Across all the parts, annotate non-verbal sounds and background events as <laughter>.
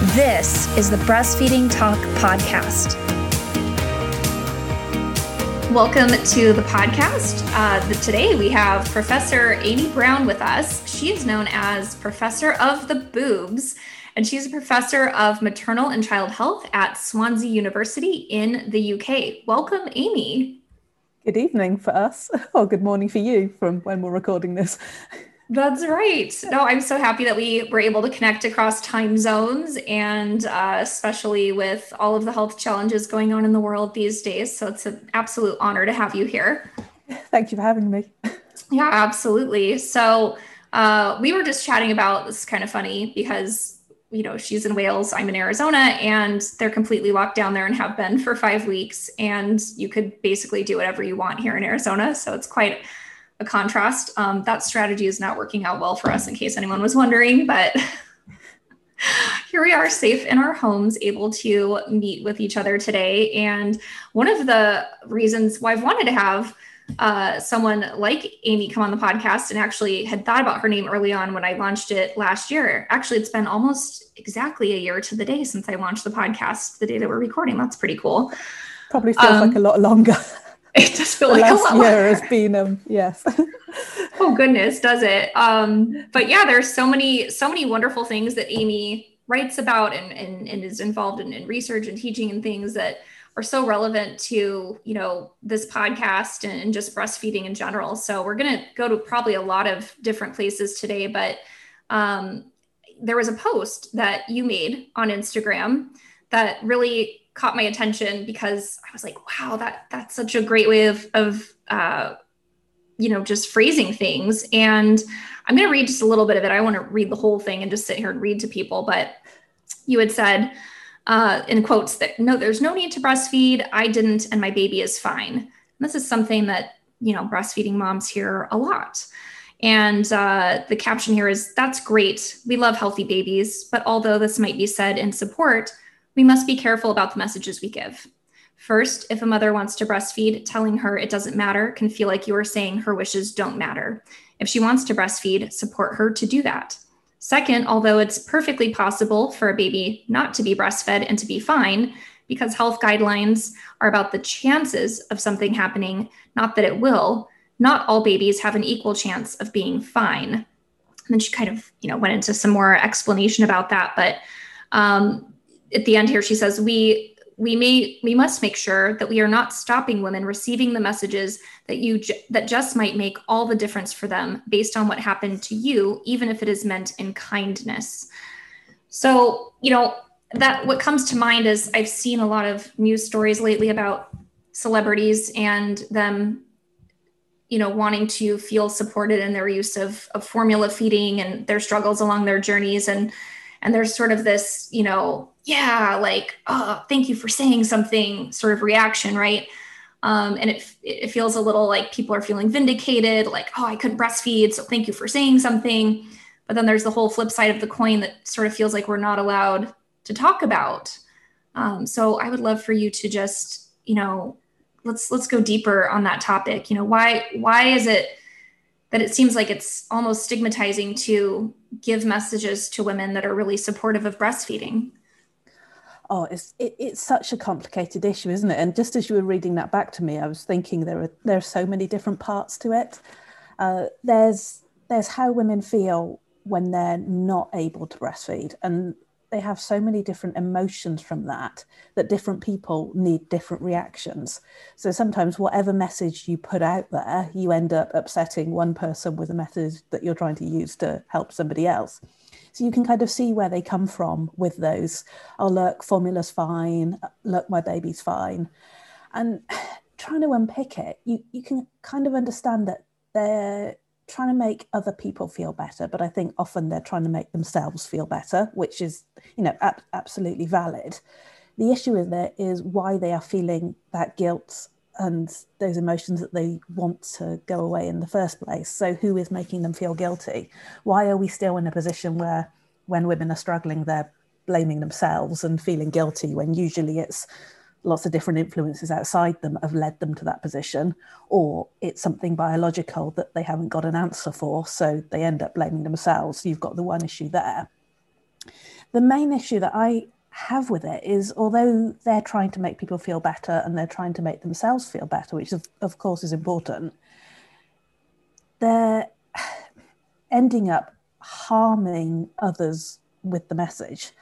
This is the Breastfeeding Talk Podcast. Welcome to the podcast. Uh, today we have Professor Amy Brown with us. She is known as Professor of the Boobs, and she's a professor of maternal and child health at Swansea University in the UK. Welcome, Amy. Good evening for us, <laughs> or good morning for you from when we're recording this. That's right. No, I'm so happy that we were able to connect across time zones and uh, especially with all of the health challenges going on in the world these days. So it's an absolute honor to have you here. Thank you for having me. Yeah, absolutely. So uh, we were just chatting about this is kind of funny because you know she's in Wales, I'm in Arizona, and they're completely locked down there and have been for five weeks. And you could basically do whatever you want here in Arizona. So it's quite a contrast. Um, that strategy is not working out well for us, in case anyone was wondering. But <laughs> here we are, safe in our homes, able to meet with each other today. And one of the reasons why I've wanted to have uh, someone like Amy come on the podcast and actually had thought about her name early on when I launched it last year. Actually, it's been almost exactly a year to the day since I launched the podcast, the day that we're recording. That's pretty cool. Probably feels um, like a lot longer. <laughs> <laughs> It does feel the like last year has been um yes. <laughs> oh goodness, does it? Um, but yeah, there's so many so many wonderful things that Amy writes about and and, and is involved in, in research and teaching and things that are so relevant to you know this podcast and, and just breastfeeding in general. So we're gonna go to probably a lot of different places today, but um, there was a post that you made on Instagram that really caught my attention because I was like, wow, that that's such a great way of of uh, you know just phrasing things. And I'm going to read just a little bit of it. I want to read the whole thing and just sit here and read to people. But you had said uh, in quotes that no, there's no need to breastfeed. I didn't, and my baby is fine. And this is something that you know breastfeeding moms hear a lot. And uh, the caption here is That's great. We love healthy babies. But although this might be said in support, we must be careful about the messages we give. First, if a mother wants to breastfeed, telling her it doesn't matter can feel like you are saying her wishes don't matter. If she wants to breastfeed, support her to do that. Second, although it's perfectly possible for a baby not to be breastfed and to be fine, because health guidelines are about the chances of something happening, not that it will, not all babies have an equal chance of being fine. And then she kind of, you know, went into some more explanation about that. But um, at the end here she says we we may we must make sure that we are not stopping women receiving the messages that you that just might make all the difference for them based on what happened to you even if it is meant in kindness. So you know that what comes to mind is i've seen a lot of news stories lately about celebrities and them you know wanting to feel supported in their use of, of formula feeding and their struggles along their journeys. And and there's sort of this you know yeah like oh thank you for saying something sort of reaction right? Um, and it, it feels a little like people are feeling vindicated like oh i couldn't breastfeed so thank you for saying something. But then there's the whole flip side of the coin that sort of feels like we're not allowed to talk about. Um, so i would love for you to just you know let's let's go deeper on that topic. You know why why is it that it seems like it's almost stigmatizing to give messages to women that are really supportive of breastfeeding oh it's it, it's such a complicated issue isn't it and just as you were reading that back to me i was thinking there are there are so many different parts to it uh, there's there's how women feel when they're not able to breastfeed and they have so many different emotions from that that different people need different reactions. So sometimes whatever message you put out there, you end up upsetting one person with a message that you're trying to use to help somebody else. So you can kind of see where they come from with those. Oh, look, formula's fine. Look, my baby's fine. And <sighs> trying to unpick it, you, you can kind of understand that they're trying to make other people feel better, but I think often they're trying to make themselves feel better, which is, you know, ab- absolutely valid. The issue is there is why they are feeling that guilt and those emotions that they want to go away in the first place. So, who is making them feel guilty? Why are we still in a position where, when women are struggling, they're blaming themselves and feeling guilty when usually it's lots of different influences outside them have led them to that position, or it's something biological that they haven't got an answer for, so they end up blaming themselves. You've got the one issue there. The main issue that I have with it is although they're trying to make people feel better and they're trying to make themselves feel better, which of, of course is important, they're <sighs> ending up harming others with the message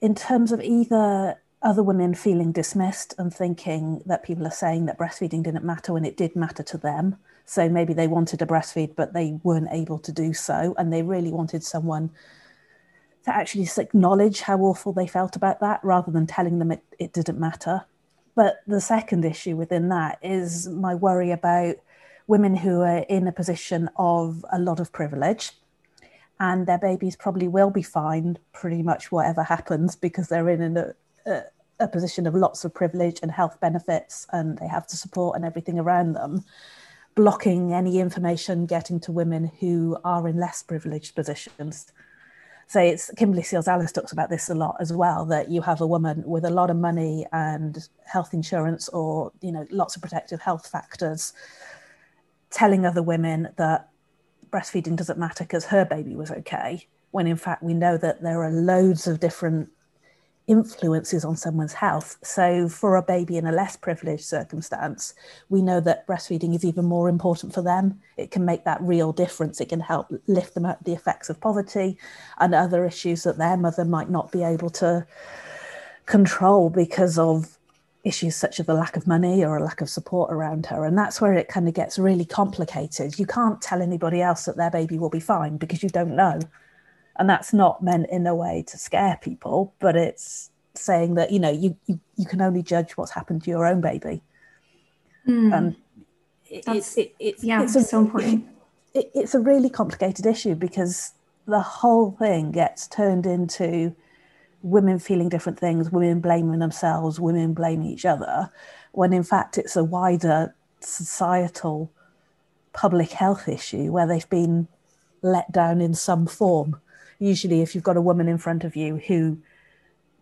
in terms of either other women feeling dismissed and thinking that people are saying that breastfeeding didn't matter when it did matter to them. So maybe they wanted to breastfeed, but they weren't able to do so. And they really wanted someone to actually just acknowledge how awful they felt about that rather than telling them it, it didn't matter. But the second issue within that is my worry about women who are in a position of a lot of privilege and their babies probably will be fine pretty much whatever happens because they're in a, a, a, position of lots of privilege and health benefits and they have the support and everything around them blocking any information getting to women who are in less privileged positions so it's Kimberly Seals Allers talks about this a lot as well that you have a woman with a lot of money and health insurance or you know lots of protective health factors telling other women that breastfeeding doesn't matter because her baby was okay, when in fact we know that there are loads of different influences on someone's health. So, for a baby in a less privileged circumstance, we know that breastfeeding is even more important for them. It can make that real difference. It can help lift them out the effects of poverty and other issues that their mother might not be able to control because of issues such as a lack of money or a lack of support around her. And that's where it kind of gets really complicated. You can't tell anybody else that their baby will be fine because you don't know. And that's not meant in a way to scare people, but it's saying that, you know, you, you, you can only judge what's happened to your own baby. Mm. And it, it, it, it's, yeah, it's a, so important. it's a really complicated issue because the whole thing gets turned into women feeling different things, women blaming themselves, women blaming each other, when in fact it's a wider societal public health issue where they've been let down in some form. Usually, if you've got a woman in front of you who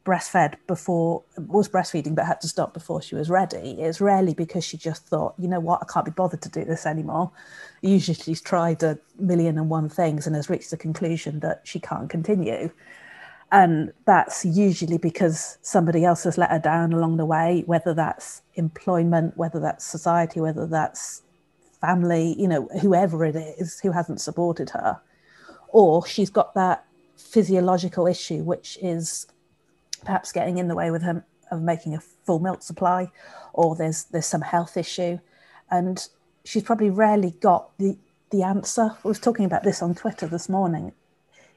breastfed before was breastfeeding but had to stop before she was ready it's rarely because she just thought you know what? I can't be bothered to do this anymore. Usually she's tried a million and one things and has reached the conclusion that she can't continue. And that's usually because somebody else has let her down along the way, whether that's employment, whether that's society, whether that's family, you know, whoever it is who hasn't supported her. Or she's got that physiological issue, which is perhaps getting in the way with her of making a full milk supply, or there's there's some health issue. And she's probably rarely got the the answer. I was talking about this on Twitter this morning.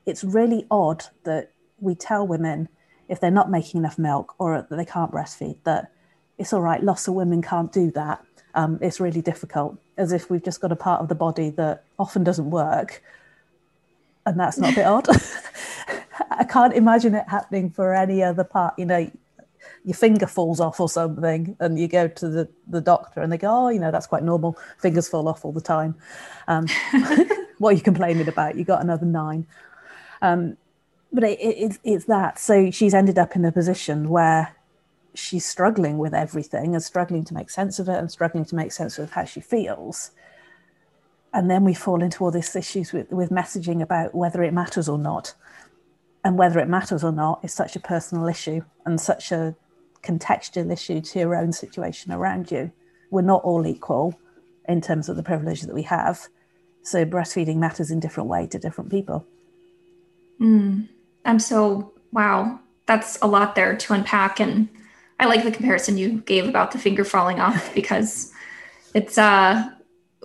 It's really odd that we tell women if they're not making enough milk or that they can't breastfeed that it's all right, lots of women can't do that. Um, it's really difficult, as if we've just got a part of the body that often doesn't work. And that's not a bit odd. <laughs> I can't imagine it happening for any other part. You know, your finger falls off or something, and you go to the, the doctor and they go, Oh, you know, that's quite normal. Fingers fall off all the time. Um, <laughs> what are you complaining about? You got another nine. Um, but it, it, it's that. So she's ended up in a position where she's struggling with everything and struggling to make sense of it and struggling to make sense of how she feels. And then we fall into all these issues with, with messaging about whether it matters or not. And whether it matters or not is such a personal issue and such a contextual issue to your own situation around you. We're not all equal in terms of the privilege that we have. So breastfeeding matters in different way to different people. Mm. I'm so wow, that's a lot there to unpack. And I like the comparison you gave about the finger falling off because it's uh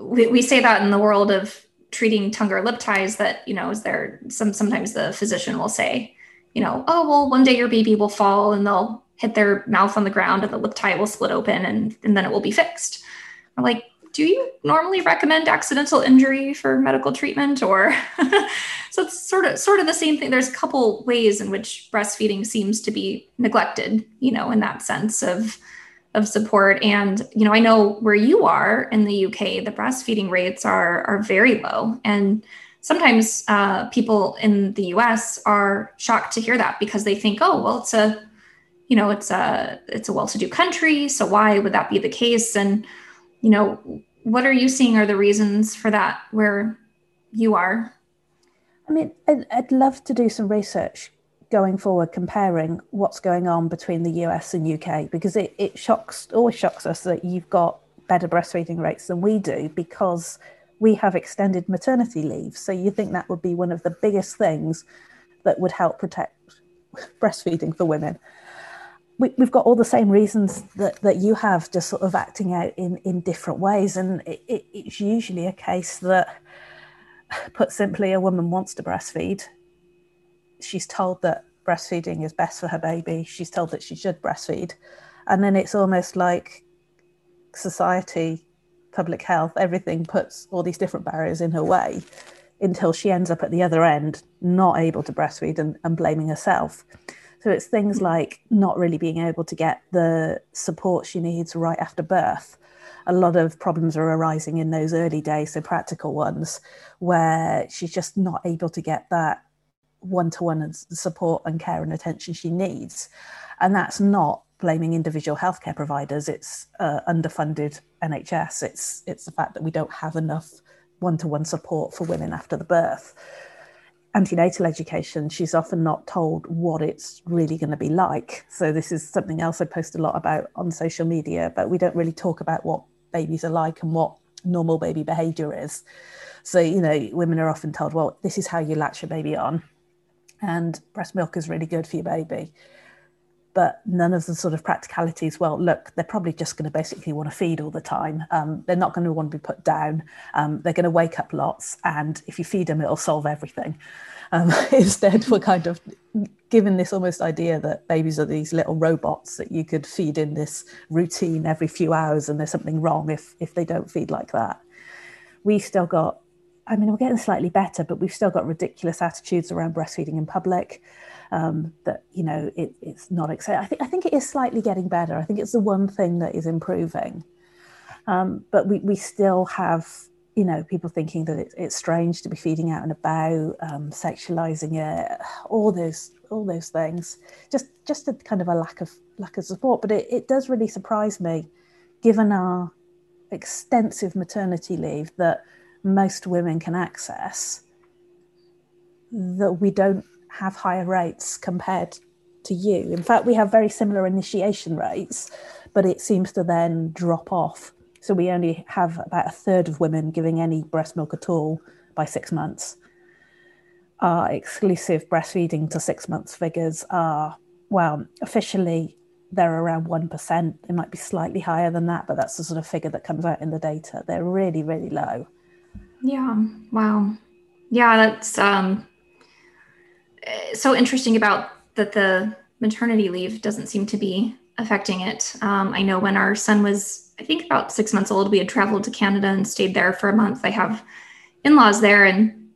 we, we say that in the world of treating tongue or lip ties that you know is there some sometimes the physician will say you know oh well one day your baby will fall and they'll hit their mouth on the ground and the lip tie will split open and, and then it will be fixed. I'm like do you normally recommend accidental injury for medical treatment or <laughs> so it's sort of sort of the same thing. There's a couple ways in which breastfeeding seems to be neglected you know in that sense of of support. And you know i know where you are in the uk the breastfeeding rates are are very low. And sometimes uh, people in the us are shocked to hear that because they think oh well it's a you know it's a it's a well-to-do country so why would that be the case? And you know what are you seeing are the reasons for that where you are? I mean i'd, I'd love to do some research going forward comparing what's going on between the us and uk because it, it shocks always shocks us that you've got better breastfeeding rates than we do because we have extended maternity leave so you think that would be one of the biggest things that would help protect <laughs> breastfeeding for women we, have got all the same reasons that, that you have, just sort of acting out in, in different ways. And it, it, it's usually a case that, put simply, a woman wants to breastfeed. She's told that breastfeeding is best for her baby. She's told that she should breastfeed. And then it's almost like society, public health, everything puts all these different barriers in her way until she ends up at the other end, not able to breastfeed and, and blaming herself. So it's things like not really being able to get the support she needs right after birth. A lot of problems are arising in those early days, so practical ones, where she's just not able to get that one to one support and care and attention she needs. And that's not blaming individual healthcare providers, it's uh, underfunded NHS. It's, it's the fact that we don't have enough one to one support for women after the birth antenatal education, she's often not told what it's really going to be like. So this is something else I post a lot about on social media, but we don't really talk about what babies are like and what normal baby behavior is. So, you know, women are often told, well, this is how you latch your baby on. And breast milk is really good for your baby. But none of the sort of practicalities, well, look, they're probably just going to basically want to feed all the time. Um, they're not going to want to be put down. Um, they're going to wake up lots. And if you feed them, it'll solve everything. Um, <laughs> instead, we're kind of given this almost idea that babies are these little robots that you could feed in this routine every few hours, and there's something wrong if if they don't feed like that. We've still got, I mean, we're getting slightly better, but we've still got ridiculous attitudes around breastfeeding in public. Um, that you know it, it's not exciting. I think I think it is slightly getting better. I think it's the one thing that is improving, um, but we we still have you know, people thinking that it, it's strange to be feeding out and about, um, sexualizing it, all those, all those things. Just, just a kind of a lack of lack of support. But it, it does really surprise me, given our extensive maternity leave that most women can access, that we don't have higher rates compared to you. In fact, we have very similar initiation rates, but it seems to then drop off so we only have about a third of women giving any breast milk at all by six months. Our exclusive breastfeeding to six months figures are, well, officially they're around 1%. They might be slightly higher than that, but that's the sort of figure that comes out in the data. They're really, really low. Yeah. Wow. Yeah, that's um, so interesting about that the maternity leave doesn't seem to be affecting it. Um, I know when our son was I think about six months old, we had traveled to Canada and stayed there for a month. I have in laws there, and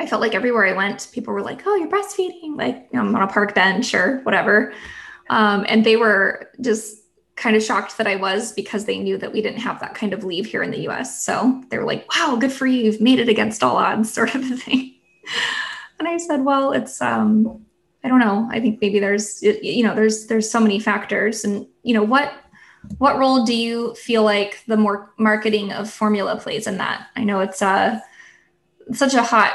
I felt like everywhere I went, people were like, "Oh, you're breastfeeding!" Like you know, I'm on a park bench or whatever, um, and they were just kind of shocked that I was because they knew that we didn't have that kind of leave here in the U.S. So they were like, "Wow, good for you! You've made it against all odds," <laughs> sort of a thing. and I said, "Well, it's um, I don't know. I think maybe there's you know there's there's so many factors, and you know what." what role do you feel like the more marketing of formula plays in that? I know it's uh, such a hot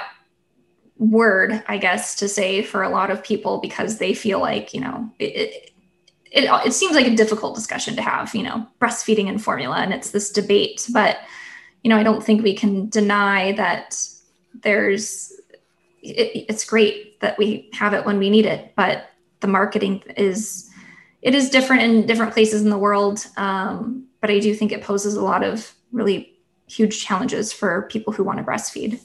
word, I guess, to say for a lot of people because they feel like, you know, it, it, it, it seems like a difficult discussion to have, you know, breastfeeding and formula, and it's this debate. But, you know, I don't think we can deny that there's, it, it's great that we have it when we need it, but the marketing is it is different in different places in the world, um, but I do think it poses a lot of really huge challenges for people who want to breastfeed.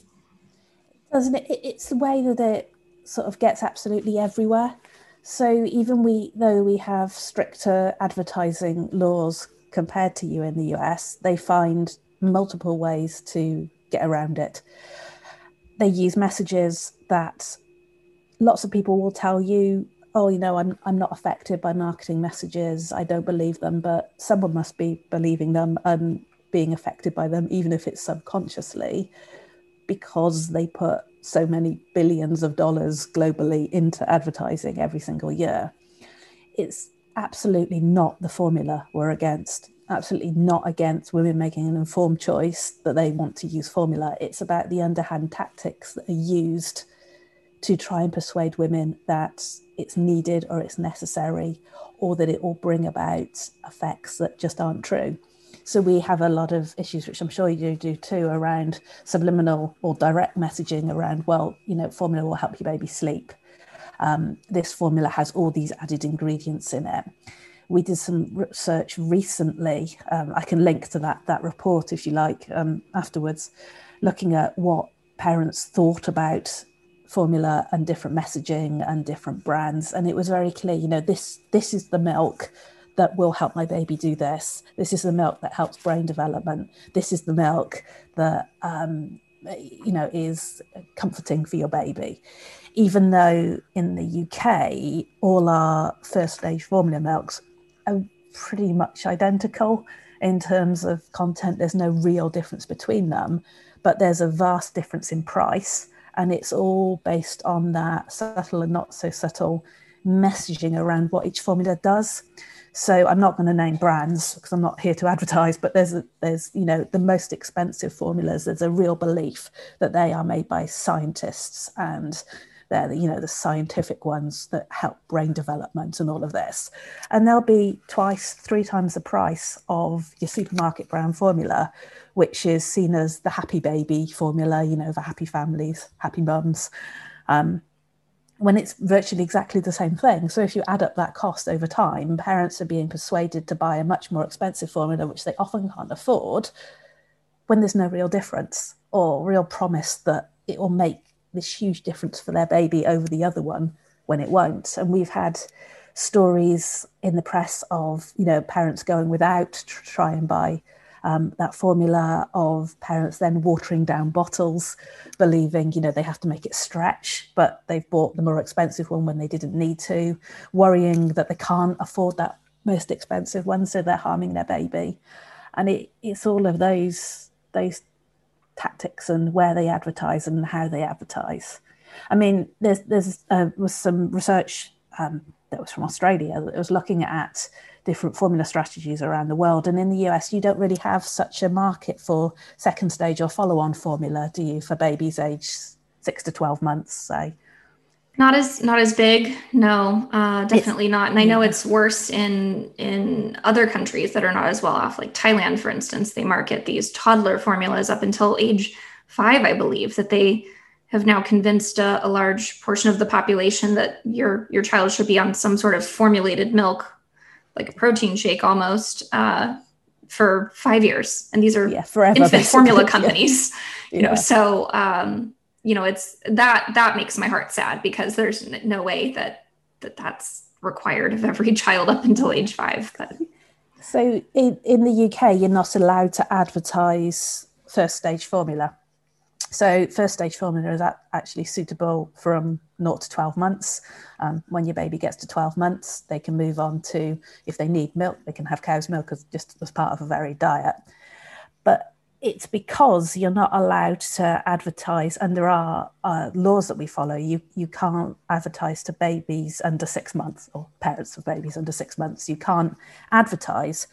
Doesn't it? It's the way that it sort of gets absolutely everywhere. So even we, though we have stricter advertising laws compared to you in the US, they find multiple ways to get around it. They use messages that lots of people will tell you, oh, you know, I'm, I'm not affected by marketing messages. I don't believe them, but someone must be believing them and being affected by them, even if it's subconsciously, because they put so many billions of dollars globally into advertising every single year. It's absolutely not the formula we're against absolutely not against women making an informed choice that they want to use formula. It's about the underhand tactics that are used to try and persuade women that it's needed or it's necessary or that it will bring about effects that just aren't true. So we have a lot of issues, which I'm sure you do too, around subliminal or direct messaging around, well, you know, formula will help your baby sleep. Um, this formula has all these added ingredients in it we did some research recently. Um, I can link to that that report if you like um, afterwards, looking at what parents thought about formula and different messaging and different brands, and it was very clear. You know, this this is the milk that will help my baby do this. This is the milk that helps brain development. This is the milk that um, you know is comforting for your baby even though in the UK all our first stage formula milks are pretty much identical in terms of content. There's no real difference between them, but there's a vast difference in price. And it's all based on that subtle and not so subtle messaging around what each formula does. So I'm not going to name brands because I'm not here to advertise, but there's a, there's you know the most expensive formulas. There's a real belief that they are made by scientists and they're the, you know the scientific ones that help brain development and all of this, and they'll be twice, three times the price of your supermarket brand formula, which is seen as the happy baby formula, you know, the happy families, happy mums. Um, when it's virtually exactly the same thing. So if you add up that cost over time, parents are being persuaded to buy a much more expensive formula, which they often can't afford, when there's no real difference or real promise that it will make this huge difference for their baby over the other one when it won't. And we've had stories in the press of you know parents going without to try and buy um, that formula of parents then watering down bottles, believing you know they have to make it stretch, but they've bought the more expensive one when they didn't need to, worrying that they can't afford that most expensive one, so they're harming their baby. And it, it's all of those those tactics and where they advertise and how they advertise. I mean, there's there's uh, was some research um, that was from Australia that was looking at different formula strategies around the world, and in the US, you don't really have such a market for second stage or follow-on formula, do you, for babies aged six to twelve months, say? Not as not as big, no, uh, definitely it's, not. And I know yeah. it's worse in in other countries that are not as well off, like Thailand, for instance. They market these toddler formulas up until age five, I believe, that they have now convinced a, a large portion of the population that your your child should be on some sort of formulated milk, like a protein shake almost, uh, for five years. And these are yeah, forever, infant basically. <laughs> formula companies, yeah. you know. So um, you know it's that that makes my heart sad because there's no way that that that's required of every <laughs> child up until age five but so in, in the uk you're not allowed to advertise first stage formula so first stage formula is actually suitable from 0 to 12 months um, when your baby gets to 12 months they can move on to if they need milk they can have cow's milk as just as part of a varied diet but it's because you're not allowed to advertise, and there are uh, laws that we follow. You you can't advertise to babies under six months or parents of babies under six months. You can't advertise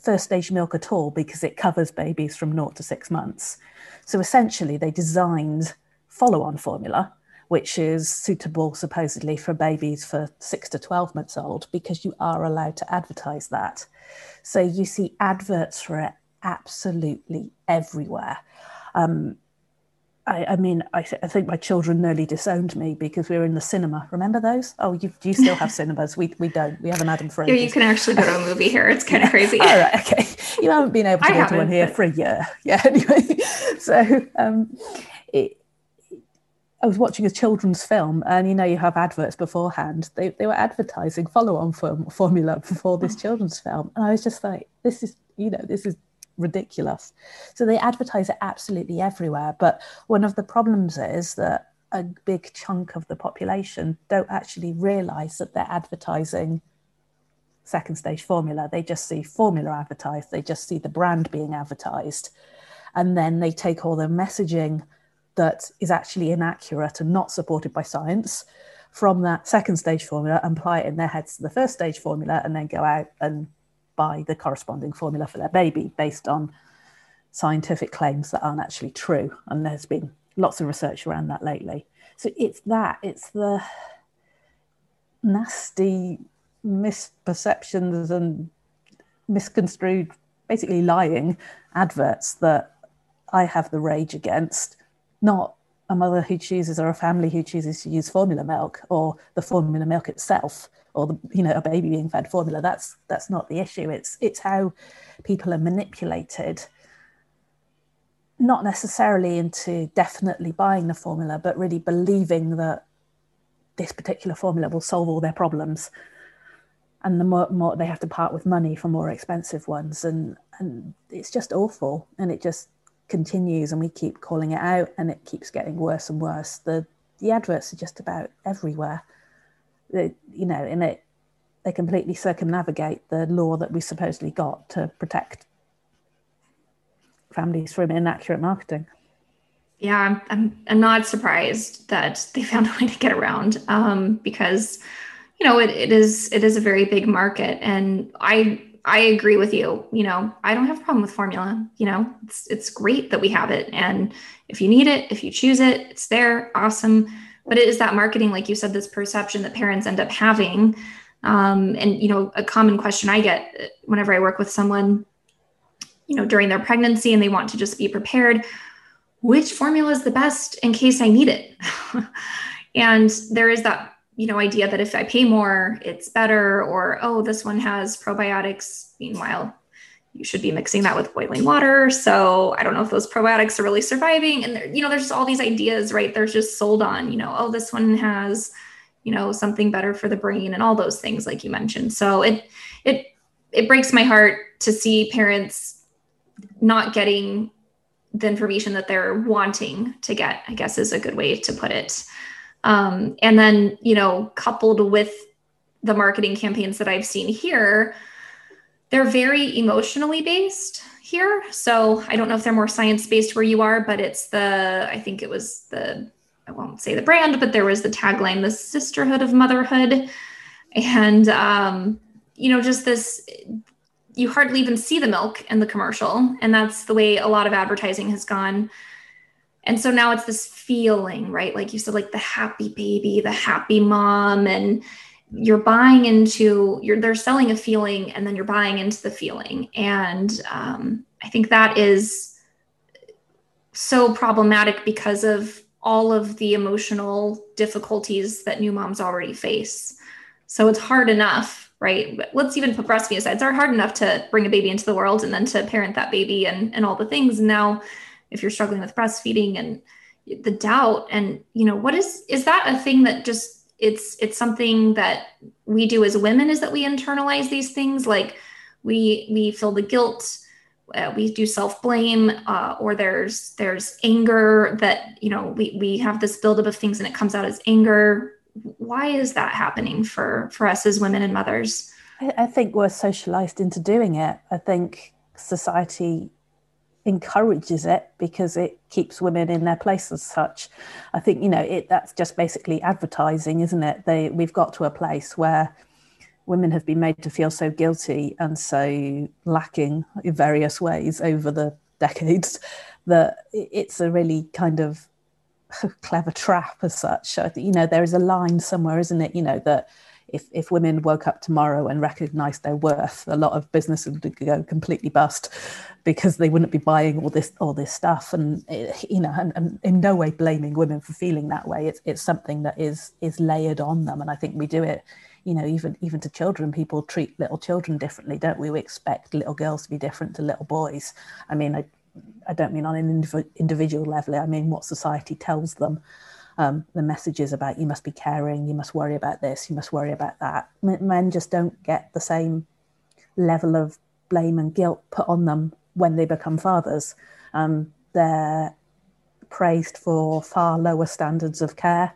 first stage milk at all because it covers babies from naught to six months. So essentially, they designed follow-on formula, which is suitable supposedly for babies for six to twelve months old, because you are allowed to advertise that. So you see adverts for it absolutely everywhere. Um, I, I, mean, I, th- I, think my children nearly disowned me because we were in the cinema. Remember those? Oh, you, you still have cinemas. We, we don't. We haven't had them for <laughs> Yeah, you can actually go to a movie here. It's kind of <laughs> crazy. All right, okay. You haven't been able to go to one here but... for a year. <laughs> Yeah, anyway. So um, it, I was watching a children's film, and you know, you have adverts beforehand. They, they were advertising follow on form, formula before this oh. children's film. And I was just like, this is, you know, this is ridiculous. So they advertise it absolutely everywhere. But one of the problems is that a big chunk of the population don't actually realize that they're advertising second stage formula. They just see formula advertised, they just see the brand being advertised. And then they take all the messaging that is actually inaccurate and not supported by science from that second stage formula and apply it in their heads to the first stage formula and then go out and buy the corresponding formula for their baby based on scientific claims that aren't actually true. And there's been lots of research around that lately. So it's that, it's the nasty misperceptions and misconstrued, basically lying adverts that I have the rage against, not a mother who chooses or a family who chooses to use formula milk or the formula milk itself or the you know a baby being fed formula that's that's not the issue. It's it's how people are manipulated not necessarily into definitely buying the formula but really believing that this particular formula will solve all their problems. And the more, more they have to part with money for more expensive ones. And and it's just awful. And it just continues and we keep calling it out and it keeps getting worse and worse. The the adverts are just about everywhere you know in it they completely circumnavigate the law that we supposedly got to protect families from inaccurate marketing. Yeah i'm i'm, I'm not surprised that they found a way to get around um, because you know it, it is it is a very big market and i i agree with you. You know i don't have a problem with formula. You know it's it's great that we have it and if you need it if you choose it it's there. Awesome but it is that marketing like you said this perception that parents end up having. Um, and you know a common question i get whenever i work with someone you know during their pregnancy and they want to just be prepared which formula is the best in case i need it? <laughs> And there is that you know idea that if i pay more it's better or oh this one has probiotics meanwhile you should be mixing that with boiling water. So i don't know if those probiotics are really surviving. And you know there's all these ideas right? There's just sold on you know oh this one has you know something better for the brain and all those things like you mentioned. So it it it breaks my heart to see parents not getting the information that they're wanting to get i guess is a good way to put it. Um, and then, you know, coupled with the marketing campaigns that I've seen here, they're very emotionally based here. So I don't know if they're more science based where you are, but it's the, I think it was the, I won't say the brand, but there was the tagline, the sisterhood of motherhood. And, um, you know, just this, you hardly even see the milk in the commercial. And that's the way a lot of advertising has gone and so now it's this feeling right like you said like the happy baby the happy mom and you're buying into you're they're selling a feeling and then you're buying into the feeling. And um, i think that is so problematic because of all of the emotional difficulties that new moms already face. So it's hard enough right? Let's even put breastfeeding aside it's hard enough to bring a baby into the world and then to parent that baby and, and all the things. And now if you're struggling with breastfeeding and the doubt and you know what is is that a thing that just it's it's something that we do as women is that we internalize these things. Like we we feel the guilt uh, we do self blame uh, or there's there's anger that you know we we have this buildup of things and it comes out as anger. Why is that happening for for us as women and mothers? I, I think we're socialized into doing it. I think society encourages it because it keeps women in their place as such. I think you know it. That's just basically advertising, isn't it? They we've got to a place where women have been made to feel so guilty and so lacking in various ways over the decades <laughs> that it's a really kind of <laughs> clever trap as such. I think You know, there is a line somewhere, isn't it? You know that if, if women woke up tomorrow and recognized their worth, a lot of businesses would go completely bust because they wouldn't be buying all this all this stuff. And eh, you know, and, and in no way blaming women for feeling that way. It's it's something that is is layered on them, and I think we do it. You know, even even to children, people treat little children differently, don't we? We expect little girls to be different to little boys. I mean, I I don't mean on an individual level. I mean what society tells them um, the messages about you must be caring, you must worry about this, you must worry about that. Men just don't get the same level of blame and guilt put on them when they become fathers. Um, they're praised for far lower standards of care.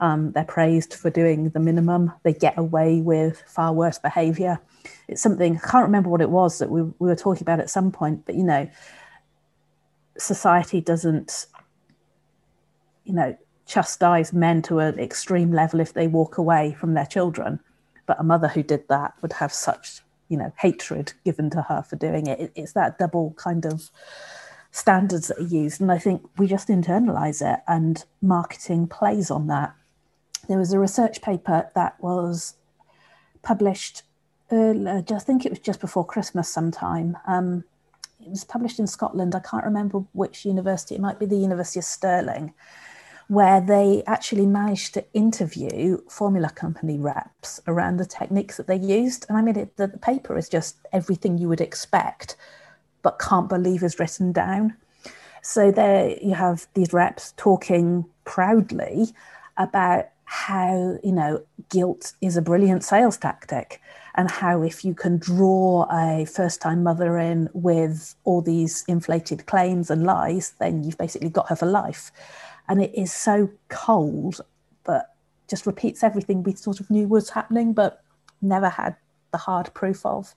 Um, they're praised for doing the minimum. They get away with far worse behaviour. It's something, I can't remember what it was that we, we were talking about at some point, but you know, society doesn't, you know, chastise men to an extreme level if they walk away from their children. But a mother who did that would have such, you know, hatred given to her for doing it. it it's that double kind of standards that are used. And I think we just internalize it, and marketing plays on that. There was a research paper that was published, uh, I think it was just before Christmas sometime. Um, it was published in Scotland. I can't remember which university, it might be the University of Stirling, where they actually managed to interview formula company reps around the techniques that they used. And I mean, it, the, the paper is just everything you would expect but can't believe is written down. So there you have these reps talking proudly about how, you know, guilt is a brilliant sales tactic and how if you can draw a first time mother in with all these inflated claims and lies, then you've basically got her for life. And it is so cold, but just repeats everything we sort of knew was happening, but never had the hard proof of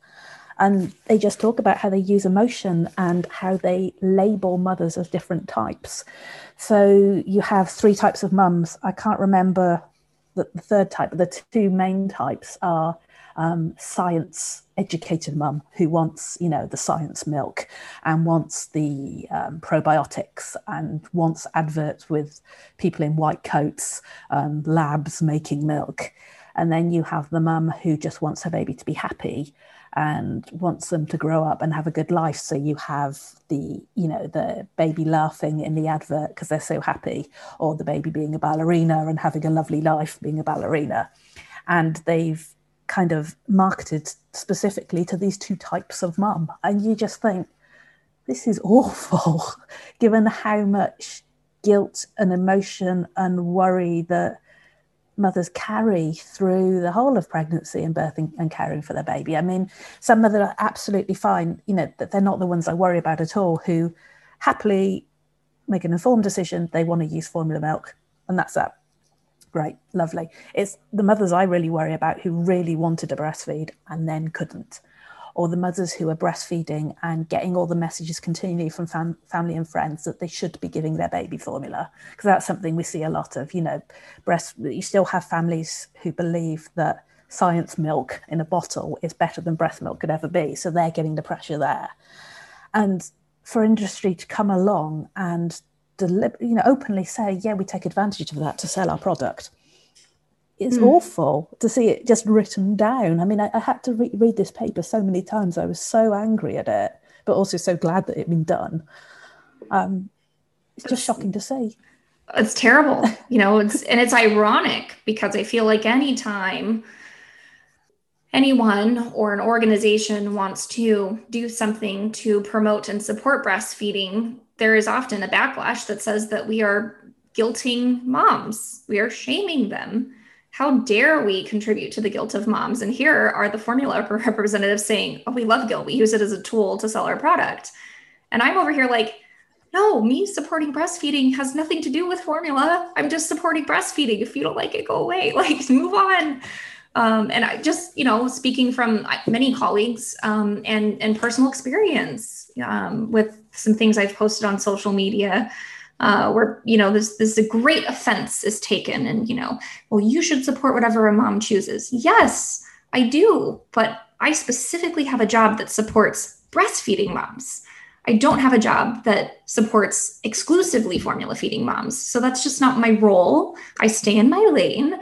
and they just talk about how they use emotion and how they label mothers as different types. So you have three types of mums. I can't remember the, the third type, but the two main types are um, science educated mum who wants, you know, the science milk and wants the um, probiotics and wants adverts with people in white coats, and labs making milk. And then you have the mum who just wants her baby to be happy and wants them to grow up and have a good life. So you have the, you know, the baby laughing in the advert because they're so happy, or the baby being a ballerina and having a lovely life being a ballerina. And they've kind of marketed specifically to these two types of mum. And you just think, this is awful, <laughs> given how much guilt and emotion and worry that mothers carry through the whole of pregnancy and birthing and caring for their baby. I mean, some mothers are absolutely fine, you know, that they're not the ones I worry about at all, who happily make an informed decision they want to use formula milk, and that's that. Great, lovely. It's the mothers I really worry about who really wanted to breastfeed and then couldn't or the mothers who are breastfeeding and getting all the messages continually from fam- family and friends that they should be giving their baby formula because that's something we see a lot of you know breast you still have families who believe that science milk in a bottle is better than breast milk could ever be so they're getting the pressure there and for industry to come along and deli- you know openly say yeah we take advantage of that to sell our product it's mm. awful to see it just written down. I mean, I, I had to re- read this paper so many times. I was so angry at it, but also so glad that it'd been done. Um, it's just shocking to see. It's terrible, you know. It's and it's ironic because I feel like anytime anyone or an organization wants to do something to promote and support breastfeeding, there is often a backlash that says that we are guilting moms, we are shaming them how dare we contribute to the guilt of moms? And here are the formula <laughs> representatives saying, oh, we love guilt. We use it as a tool to sell our product. And I'm over here like, no, me supporting breastfeeding has nothing to do with formula. I'm just supporting breastfeeding. If you don't like it, go away. <laughs> Like, move on. Um, and I just, you know, speaking from many colleagues um, and and personal experience um, with some things I've posted on social media, uh, where you know this this a great offense is taken, and you know, well, you should support whatever a mom chooses. Yes, I do, but I specifically have a job that supports breastfeeding moms. I don't have a job that supports exclusively formula feeding moms. So that's just not my role. I stay in my lane.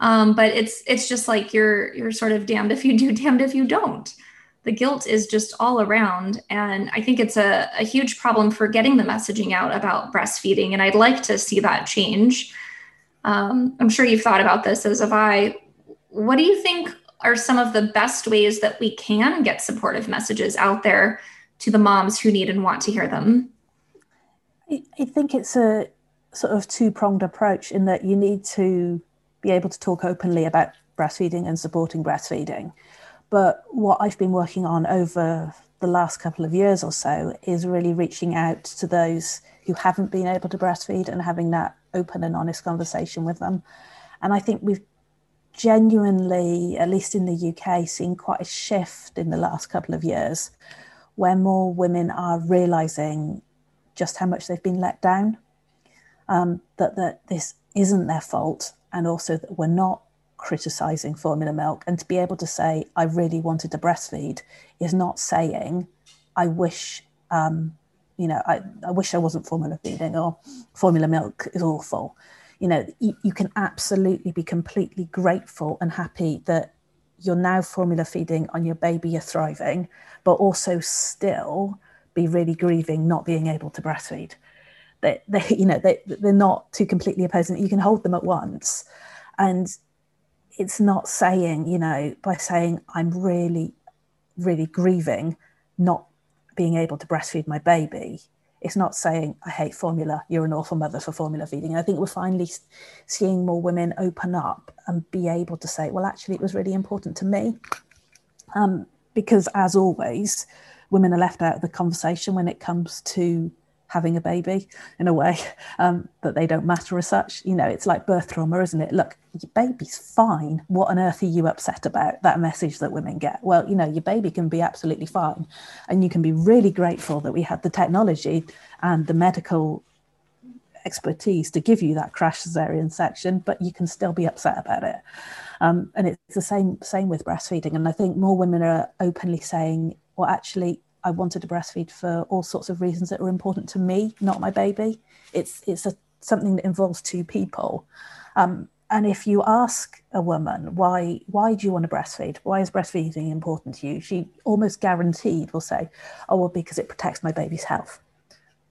Um, but it's it's just like you're you're sort of damned if you do, <laughs> damned if you don't the guilt is just all around. And I think it's a, a huge problem for getting the messaging out about breastfeeding. And I'd like to see that change. Um, I'm sure you've thought about this as have I. What do you think are some of the best ways that we can get supportive messages out there to the moms who need and want to hear them? I think it's a sort of two pronged approach in that you need to be able to talk openly about breastfeeding and supporting breastfeeding. But what I've been working on over the last couple of years or so is really reaching out to those who haven't been able to breastfeed and having that open and honest conversation with them. And I think we've genuinely, at least in the UK, seen quite a shift in the last couple of years where more women are realizing just how much they've been let down, um, that, that this isn't their fault, and also that we're not criticizing formula milk. And to be able to say, I really wanted to breastfeed is not saying, I wish, um, you know, I, I wish I wasn't formula feeding or formula milk is awful. You know, you, you can absolutely be completely grateful and happy that you're now formula feeding on your baby, you're thriving, but also still be really grieving not being able to breastfeed. They, they <laughs> you know, they, they're not too completely opposing. You can hold them at once. And it's not saying, you know, by saying I'm really, really grieving, not being able to breastfeed my baby. It's not saying I hate formula. You're an awful mother for formula feeding. I think we're finally seeing more women open up and be able to say, well, actually, it was really important to me. Um, because as always, women are left out of the conversation when it comes to having a baby in a way um, that they don't matter as such. You know, it's like birth trauma, isn't it? Look, your baby's fine. What on earth are you upset about? That message that women get. Well, you know, your baby can be absolutely fine. And you can be really grateful that we had the technology and the medical expertise to give you that crash cesarean section, but you can still be upset about it. Um, and it's the same same with breastfeeding. And I think more women are openly saying, well, actually, I wanted to breastfeed for all sorts of reasons that were important to me, not my baby. It's it's a, something that involves two people. Um, and if you ask a woman why why do you want to breastfeed, why is breastfeeding important to you, she almost guaranteed will say, "Oh well, because it protects my baby's health."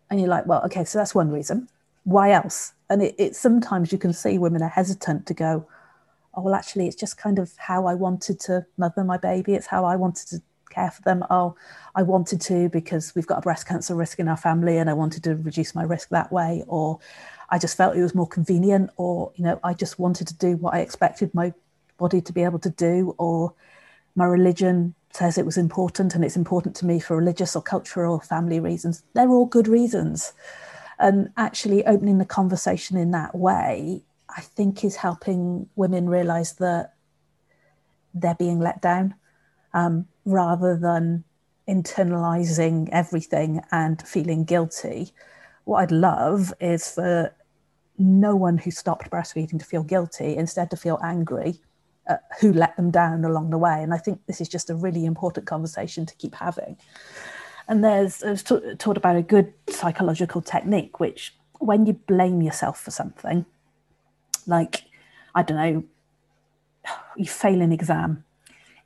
And you're like, "Well, okay, so that's one reason. Why else?" And it, it sometimes you can see women are hesitant to go, "Oh well, actually, it's just kind of how I wanted to mother my baby. It's how I wanted to care for them. Oh, I wanted to because we've got a breast cancer risk in our family and I wanted to reduce my risk that way. Or I just felt it was more convenient. Or, you know, I just wanted to do what I expected my body to be able to do. Or my religion says it was important and it's important to me for religious or cultural or family reasons. They're all good reasons. And actually opening the conversation in that way, I think is helping women realize that they're being let down um, rather than internalizing everything and feeling guilty. What I'd love is for no one who stopped breastfeeding to feel guilty, instead to feel angry who let them down along the way. And I think this is just a really important conversation to keep having. And there's, there's t- taught about a good psychological technique, which when you blame yourself for something, like, I don't know, you fail an exam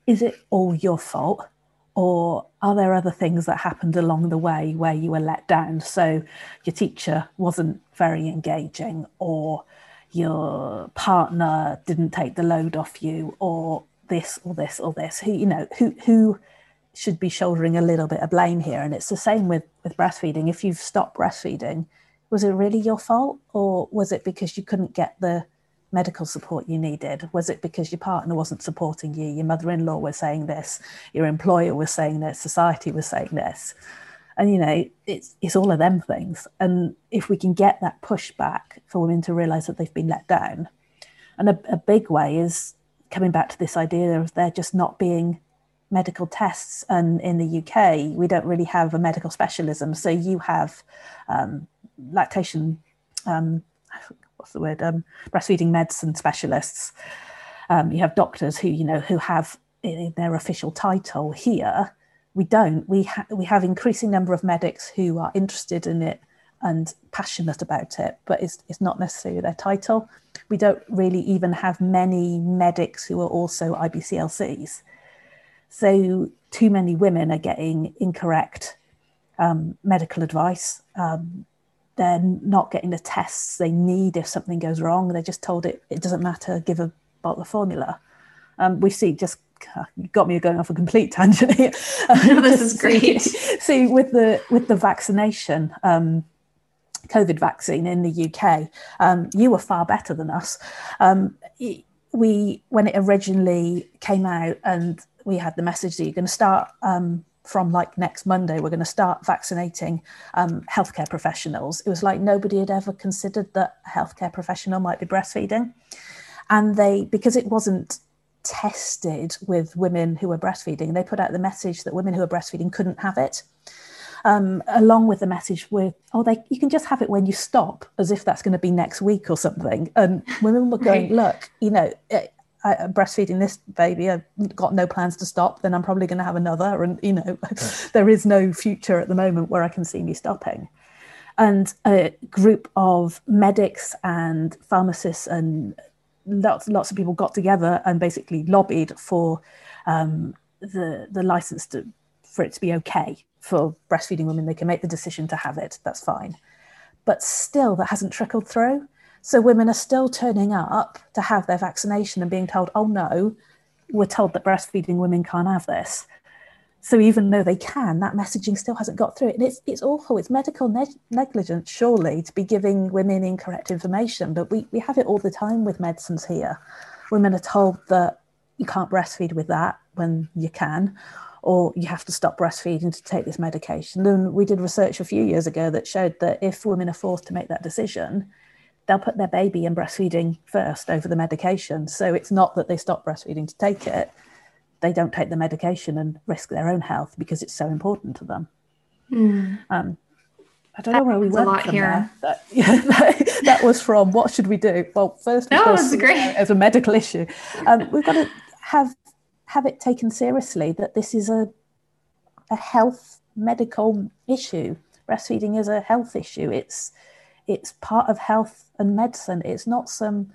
is it all your fault? Or are there other things that happened along the way where you were let down? So your teacher wasn't very engaging, or your partner didn't take the load off you, or this or this or this. Who you know who who should be shouldering a little bit of blame here? And it's the same with with breastfeeding. If you've stopped breastfeeding, was it really your fault, or was it because you couldn't get the medical support you needed? Was it because your partner wasn't supporting you? Your mother in law was saying this, your employer was saying this, society was saying this. And, you know, it's, it's all of them things. And if we can get that pushback for women to realize that they've been let down, and a, a big way is coming back to this idea of there just not being medical tests. And in the UK, we don't really have a medical specialism. So you have um, lactation um, what's the word um, breastfeeding medicine specialists. Um, you have doctors who you know who have in their official title. Here we don't. We ha- we have increasing number of medics who are interested in it and passionate about it, but it's, it's not necessarily their title. We don't really even have many medics who are also IBCLCs. So, too many women are getting incorrect um, medical advice. Um, they're not getting the tests they need if something goes wrong. They're just told it it doesn't matter. Give a bottle of formula. Um, we see just you got me going off a complete tangent here. <laughs> Um, this is great. See, <laughs> see, with the with the vaccination, um, COVID vaccine in the UK, um, you were far better than us. Um, we when it originally came out and we had the message that you're going to start um, from like next Monday, we're going to start vaccinating um, healthcare professionals. It was like nobody had ever considered that a healthcare professional might be breastfeeding. And they, because it wasn't tested with women who were breastfeeding, they put out the message that women who are breastfeeding couldn't have it. Um, along with the message with, oh, they you can just have it when you stop, as if that's going to be next week or something. And women were going, look, you know, I, am breastfeeding this baby, I've got no plans to stop, then I'm probably going to have another. And, you know, <laughs> there is no future at the moment where I can see me stopping. And a group of medics and pharmacists and lots, lots of people got together and basically lobbied for um, the, the license to, for it to be okay for breastfeeding women. They can make the decision to have it, that's fine. But still, that hasn't trickled through. So women are still turning up to have their vaccination and being told, oh no, we're told that breastfeeding women can't have this. So even though they can, that messaging still hasn't got through. And it's, it's awful. It's medical ne- negligence, surely, to be giving women incorrect information. But we, we have it all the time with medicines here. Women are told that you can't breastfeed with that when you can, or you have to stop breastfeeding to take this medication. And we did research a few years ago that showed that if women are forced to make that decision, they'll put their baby in breastfeeding first over the medication. So it's not that they stop breastfeeding to take it, they don't take the medication and risk their own health because it's so important to them. Mm. Um, I don't that know where we went from here. That, <laughs> yeah, that, that, was from what should we do? Well, first, no, was great as a medical issue. Um, we've got to have have it taken seriously that this is a a health medical issue. Breastfeeding is a health issue. It's it's part of health and medicine. It's not some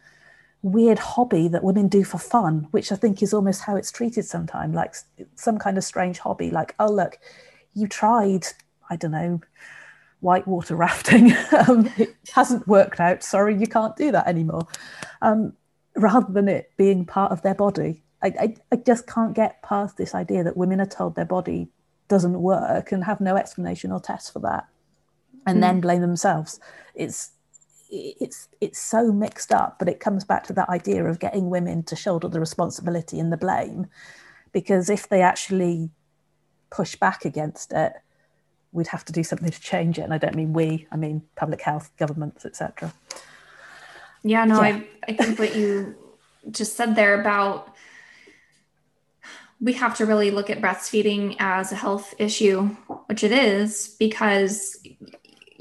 weird hobby that women do for fun, which I think is almost how it's treated sometimes, like some kind of strange hobby. Like, oh, look, you tried, I don't know, whitewater <laughs> rafting. um, it hasn't worked out. Sorry, you can't do that anymore. Um, rather than it being part of their body. I, I, I just can't get past this idea that women are told their body doesn't work and have no explanation or test for that and mm. then blame themselves. It's it's it's so mixed up, but it comes back to that idea of getting women to shoulder the responsibility and the blame, because if they actually push back against it, we'd have to do something to change it. And I don't mean we, I mean public health, governments, etc. Yeah, no, yeah. I I think what you just said there about we have to really look at breastfeeding as a health issue, which it is, because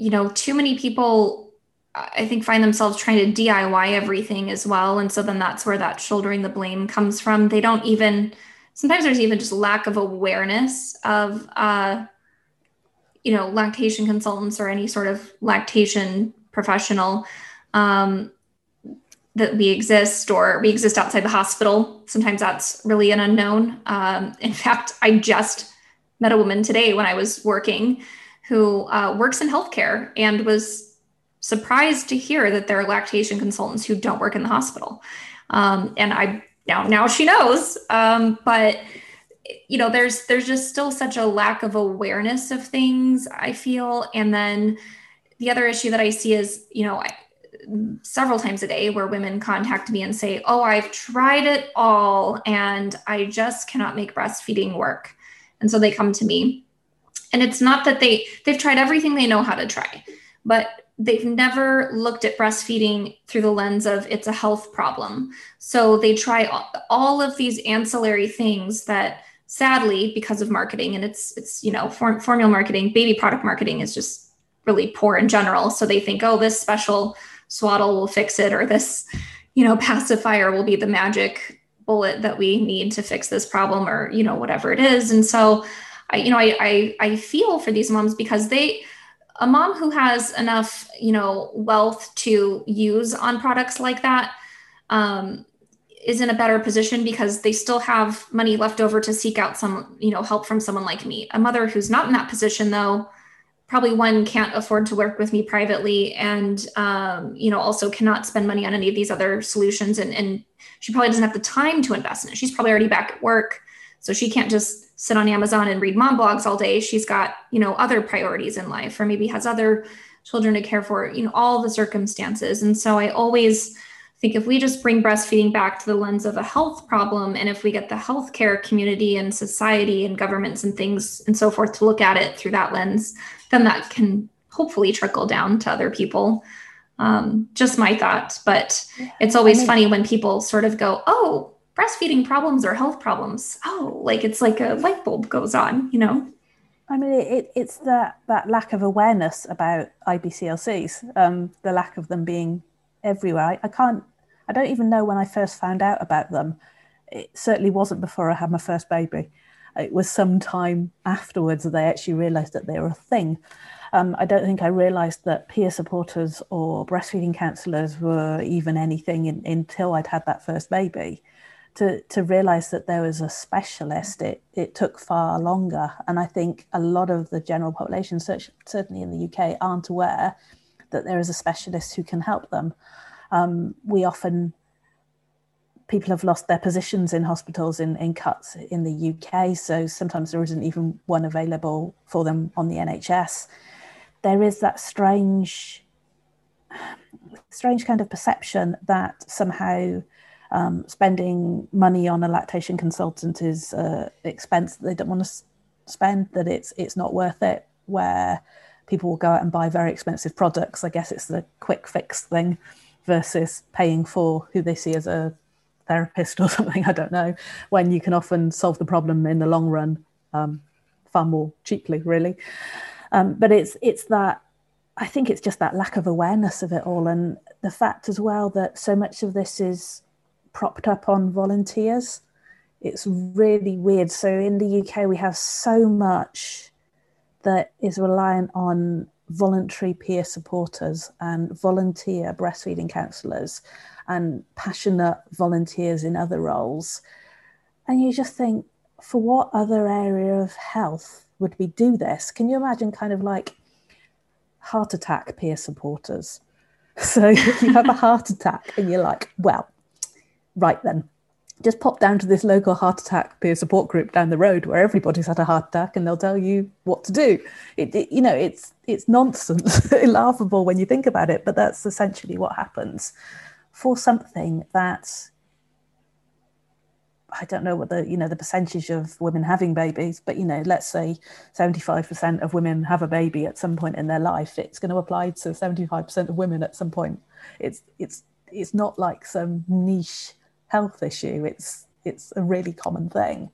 you know, too many people, I think, find themselves trying to DIY everything as well. And so then that's where that shouldering the blame comes from. They don't even, sometimes there's even just lack of awareness of, uh, you know, lactation consultants or any sort of lactation professional um, that we exist or we exist outside the hospital. Sometimes that's really an unknown. Um, in <laughs> fact, I just met a woman today when I was working who uh, works in healthcare and was surprised to hear that there are lactation consultants who don't work in the hospital. Um, and I now now she knows, um, but you know there's there's just still such a lack of awareness of things. I feel, and then the other issue that I see is you know. I, several times a day where women contact me and say, Oh, I've tried it all and I just cannot make breastfeeding work. And so they come to me and it's not that they they've tried everything they know how to try but they've never looked at breastfeeding through the lens of it's a health problem. So they try all of these ancillary things that sadly because of marketing and it's it's you know form, formula marketing baby product marketing is just really poor in general. So they think oh this special swaddle will fix it or this you know <laughs> pacifier will be the magic bullet that we need to fix this problem or you know whatever it is. And so I, you know, I, I, I feel for these moms because they, a mom who has enough, you know, wealth to use on products like that, um, is in a better position because they still have money left over to seek out some, you know, help from someone like me. A mother who's not in that position, though, probably one can't afford to work with me privately, and um, you know, also cannot spend money on any of these other solutions, and and she probably doesn't have the time to invest in it. She's probably already back at work, so she can't just sit on Amazon and read mom blogs all day. She's got, you know, other priorities in life, or maybe has other children to care for, you know, all the circumstances. And so I always think if we just bring breastfeeding back to the lens of a health problem, and if we get the healthcare community and society and governments and things and so forth to look at it through that lens, then that can hopefully trickle down to other people. Um, just my thought, but it's always funny when people sort of go, "Oh, breastfeeding problems or health problems." Oh, like it's like a light bulb goes on, you know. I mean, it, it's that that lack of awareness about IBCLCs, um, the lack of them being everywhere. I, I, can't, I don't even know when I first found out about them. It certainly wasn't before I had my first baby. It was some time afterwards that I actually realised that they were a thing. Um, I don't think I realised that peer supporters or breastfeeding counsellors were even anything in, until I'd had that first baby to to realize that there was a specialist it it took far longer. And i think a lot of the general population certainly in the uk aren't aware that there is a specialist who can help them. Um, we often people have lost their positions in hospitals in, in cuts in the uk so sometimes there isn't even one available for them on the nhs there is that strange strange kind of perception that somehow um, spending money on a lactation consultant is uh, expense that they don't want to spend, that it's it's not worth it. Where people will go out and buy very expensive products. I guess it's the quick fix thing versus paying for who they see as a therapist or <laughs> something. I don't know. When you can often solve the problem in the long run um, far more cheaply, really. Um, but it's it's that I think it's just that lack of awareness of it all, and the fact as well that so much of this is propped up on volunteers. It's really weird. So in the UK, we have so much that is reliant on voluntary peer supporters and volunteer breastfeeding counsellors and passionate volunteers in other roles. And you just think, for what other area of health would we do this? Can you imagine kind of like heart attack peer supporters? <laughs> So you have a heart attack and you're like, well, right then, just pop down to this local heart attack peer support group down the road where everybody's had a heart attack and they'll tell you what to do. It, it, you know, it's it's nonsense, <laughs> laughable when you think about it, but that's essentially what happens for something that I don't know what the you know the percentage of women having babies, but you know, let's say seventy five percent of women have a baby at some point in their life. It's going to apply to seventy five percent of women at some point. It's it's it's not like some niche health issue. It's it's a really common thing.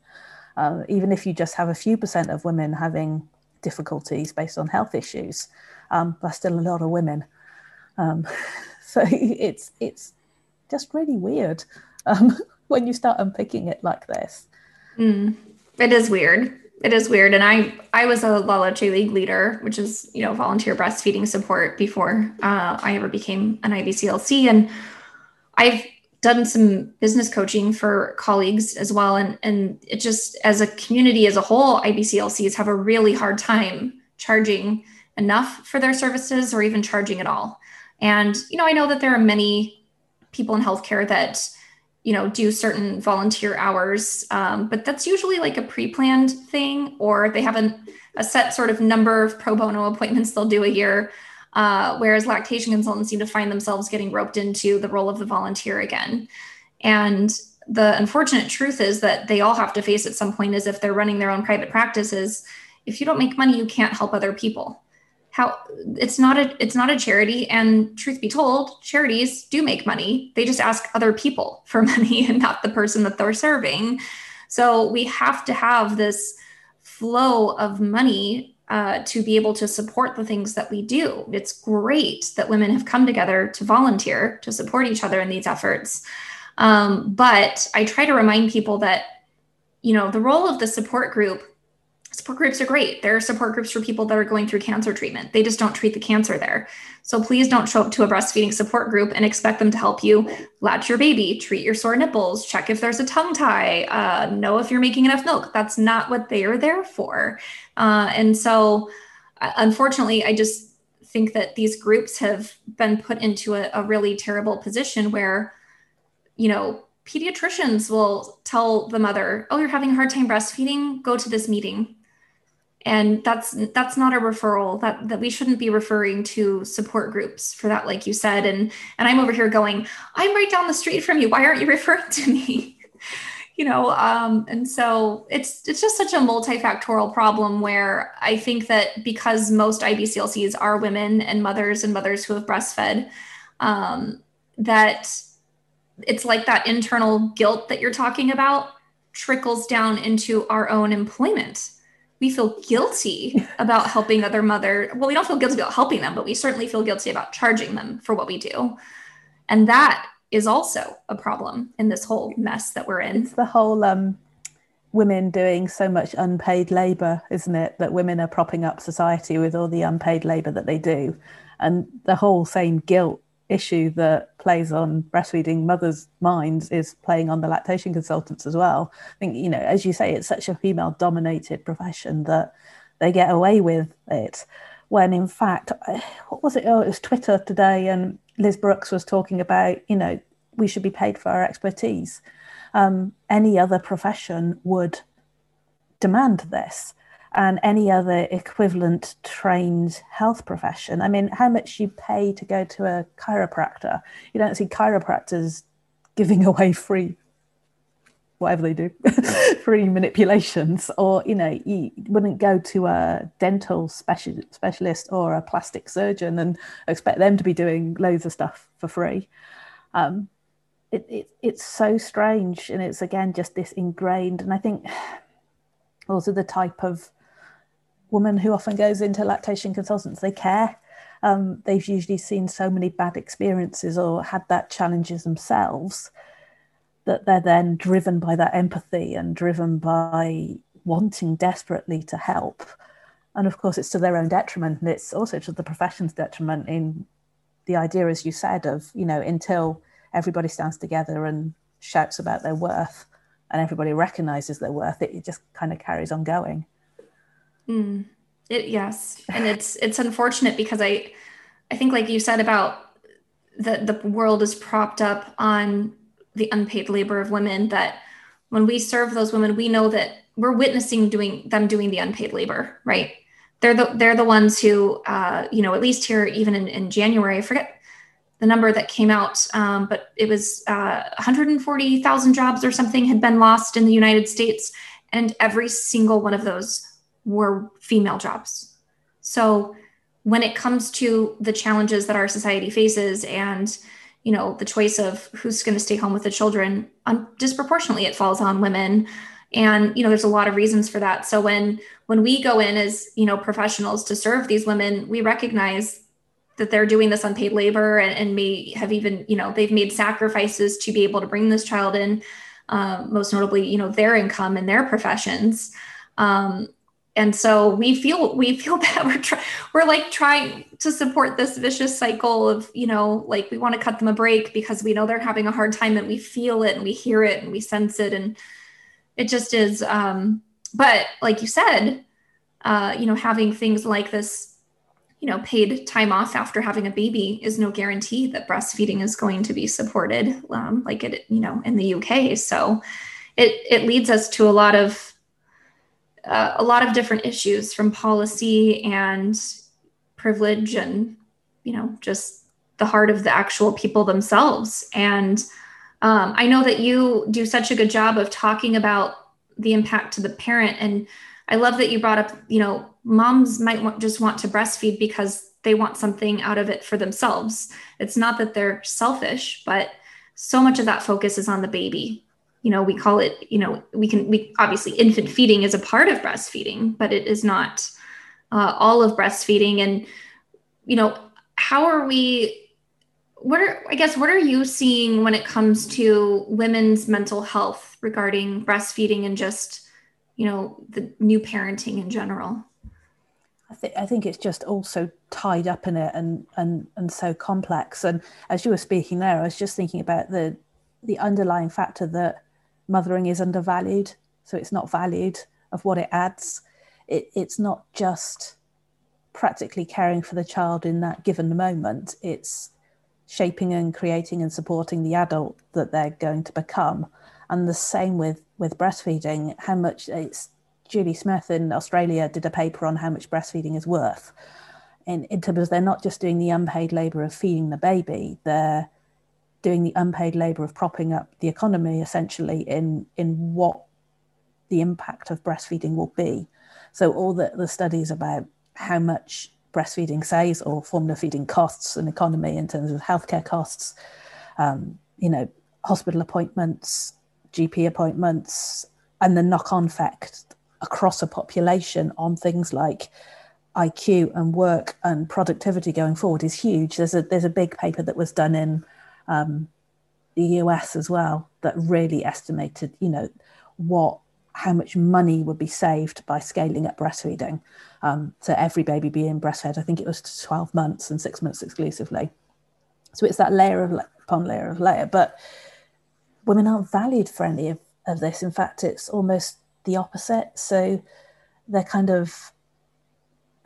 Um, even if you just have a few percent of women having difficulties based on health issues, um, that's still a lot of women. Um, <laughs> so it's it's just really weird um, <laughs> when you start unpicking it like this. Mm, it is weird. It is weird. And I I was a La Leche League leader, which is you know volunteer breastfeeding support before uh, I ever became an IBCLC, and I've done some business coaching for colleagues as well. And, and it just, as a community as a whole, IBCLCs have a really hard time charging enough for their services or even charging at all. And, you know, I know that there are many people in healthcare that, you know, do certain volunteer hours, um, but that's usually like a pre planned thing, or they have a, a set sort of number of pro bono appointments they'll do a year. Uh, whereas lactation consultants seem to find themselves getting roped into the role of the volunteer again. And the unfortunate truth is that they all have to face at some point as if they're running their own private practices. If you don't make money, you can't help other people. How it's not a it's not a charity, and truth be told, charities do make money. They just ask other people <laughs> for money and not the person that they're serving. So we have to have this flow of money uh, to be able to support the things that we do. It's great that women have come together to volunteer to support each other in these efforts. Um, but I try to remind people that, you know, the role of the support group support groups are great. There are support groups for people that are going through cancer treatment. They just don't treat the cancer there. So please don't show up to a breastfeeding support group and expect them to help you latch your baby, treat your sore nipples, check if there's a tongue tie, uh, know if you're making enough milk. That's not what they are there for. Uh, and so, uh, unfortunately, I just think that these groups have been put into a, a really terrible position where, you know, pediatricians will tell the mother, Oh, you're having a hard time breastfeeding? Go to this meeting. And that's that's not a referral that that we shouldn't be referring to support groups for that like you said. And and i'm over here going i'm right down the street from you. Why aren't you referring to me <laughs> you know um, and so it's it's just such a multifactorial problem where i think that because most ibclcs are women and mothers and mothers who have breastfed um, that it's like that internal guilt that you're talking about trickles down into our own employment. We feel guilty <laughs> about helping other mother well we don't feel guilty about helping them but we certainly feel guilty about charging them for what we do. And that is also a problem in this whole mess that we're in it's the whole um, women doing so much unpaid labor isn't it that women are propping up society with all the unpaid labor that they do and the whole same guilt issue that plays on breastfeeding mothers' minds is playing on the lactation consultants as well. I think, you know, as you say, it's such a female dominated profession that they get away with it. When in fact, <sighs> what was it? Oh, it was Twitter today, and Liz Brooks was talking about, you know, we should be paid for our expertise. Um, any other profession would demand this and any other equivalent trained health profession. I mean, how much you pay to go to a chiropractor? You don't see chiropractors giving <laughs> away free whatever they do, <laughs> free manipulations, or you know, you wouldn't go to a dental special, specialist or a plastic surgeon and expect them to be doing loads of stuff for free. Um, it, it, it's so strange, and it's again just this ingrained, and I think <sighs> also the type of woman who often goes into lactation consultants, they care. Um, they've usually seen so many bad experiences or had that challenges themselves that they're then driven by that empathy and driven by wanting desperately to help. And of course, it's to their own detriment, and it's also to the profession's detriment. In the idea, as you said, of you know, until everybody stands together and shouts about their worth, and everybody recognizes their worth, it, it just kind of carries on going. Mm, it yes, and it's it's unfortunate because I I think like you said about the the world is propped up on the unpaid labor of women that when we serve those women we know that we're witnessing doing them doing the unpaid labor right they're the they're the ones who uh, you know at least here even in, in january i forget the number that came out um, but it was uh, 140000 jobs or something had been lost in the united states and every single one of those were female jobs. So when it comes to the challenges that our society faces and you know the choice of who's going to stay home with the children um, disproportionately it falls on women. And you know there's a lot of reasons for that. So when when we go in as you know professionals to serve these women we recognize that they're doing this unpaid labor and, and may have even you know they've made sacrifices to be able to bring this child in um, most notably you know their income and their professions. Um, and so we feel we feel <laughs> bad. We're try, we're like trying to support this vicious cycle of you know like we want to cut them a break because we know they're having a hard time and we feel it and we hear it and we sense it and it just is um but like you said uh you know having things like this you know paid time off after having a baby is no guarantee that breastfeeding is going to be supported um, like it you know in the uk so it it leads us to a lot of uh, a lot of different issues from policy and privilege and you know just the heart of the actual people themselves. And um, i know that you do such a good job of talking about the impact to the parent. And i love that you brought up you know moms might want, just want to breastfeed because they want something out of it for themselves. It's not that they're selfish but so much of that focus is on the baby you know we call it you know we can we obviously infant feeding is a part of breastfeeding but it is not uh, all of breastfeeding and you know how are we what are i guess what are you seeing when it comes to women's mental health regarding breastfeeding and just you know the new parenting in general I think I think it's just also tied up in it and and and so complex. And as you were speaking there, I was just thinking about the the underlying factor that mothering is undervalued, so it's not valued of what it adds. It, it's not just practically caring for the child in that given moment, it's shaping and creating and supporting the adult that they're going to become. And the same with, with breastfeeding, how much it's Julie Smith in Australia did a paper on how much breastfeeding is worth. In, in terms of they're not just doing the unpaid labor of feeding the baby, they're doing the unpaid labor of propping up the economy essentially in in what the impact of breastfeeding will be. So all the, the studies about how much breastfeeding saves or formula feeding costs an economy in terms of healthcare costs, um, you know, hospital appointments, GP appointments, and the knock-on effect across a population on things like IQ and work and productivity going forward is huge. There's a there's a big paper that was done in um, the US as well that really estimated, you know, what how much money would be saved by scaling up breastfeeding. Um, so every baby being breastfed, I think it was to 12 months and six months exclusively. So it's that layer of upon layer of layer. But women aren't valued for any of, of this. In fact, it's almost the opposite. So they're kind of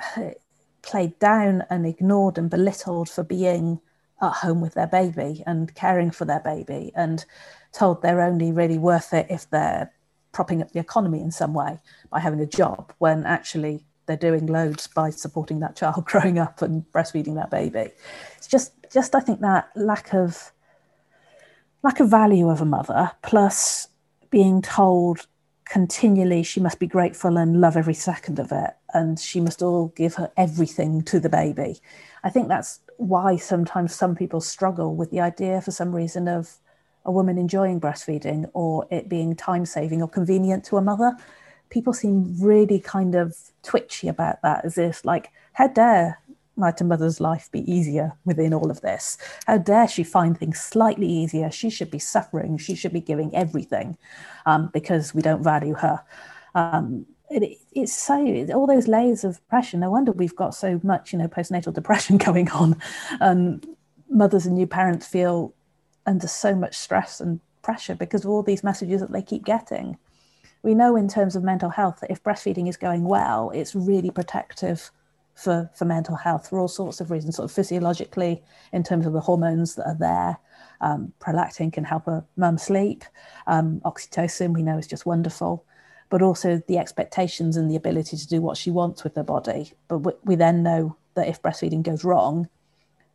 <sighs> played down and ignored and belittled for being at home with their baby and caring for their baby and told they're only really worth it if they're propping up the economy in some way by having a job when actually they're doing loads by supporting that child <laughs> growing up and breastfeeding that baby. It's just just I think that lack of lack of value of a mother plus being told continually she must be grateful and love every second of it and she must all give her everything to the baby. I think that's why sometimes some people struggle with the idea for some reason of a woman enjoying breastfeeding or it being time saving or convenient to a mother. People seem really kind of twitchy about that, as if, like, how dare might a mother's life be easier within all of this? How dare she find things slightly easier? She should be suffering. She should be giving everything um, because we don't value her. Um, it, it's so all those layers of pressure. No wonder we've got so much, you know, postnatal <laughs> depression going on. Um, mothers and new parents feel under so much stress and pressure because of all these messages that they keep getting. We know in terms of mental health that if breastfeeding is going well, it's really protective for, for mental health for all sorts of reasons, sort of physiologically, in terms of the hormones that are there. Um, prolactin can help a mum sleep. Um, oxytocin, we know, is just wonderful. But also the expectations and the ability to do what she wants with her body. But we, we then know that if breastfeeding goes wrong,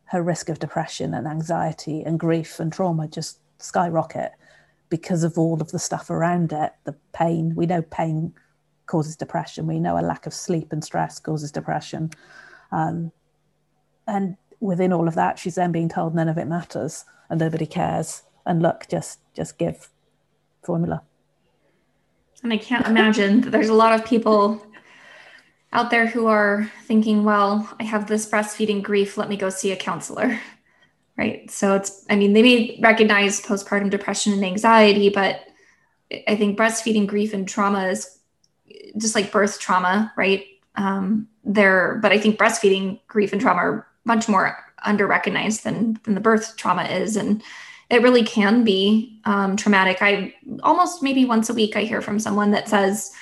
her risk of depression and anxiety and grief and trauma just skyrocket because of all of the stuff around it. The pain we know pain causes depression. We know a lack of sleep and stress causes depression. Um, and within all of that she's then being told none of it matters and nobody cares. And look just just give formula and i can't imagine that there's a lot of people out there who are thinking, well, I have this breastfeeding grief, let me go see a counselor. Right. So it's, I mean, they may recognize postpartum depression and anxiety, but I think breastfeeding grief and trauma is just like birth trauma, right? Um, there, but I think breastfeeding grief and trauma are much more under recognized than, than the birth trauma is. And it really can be um, traumatic. I almost maybe once a week I hear from someone that says,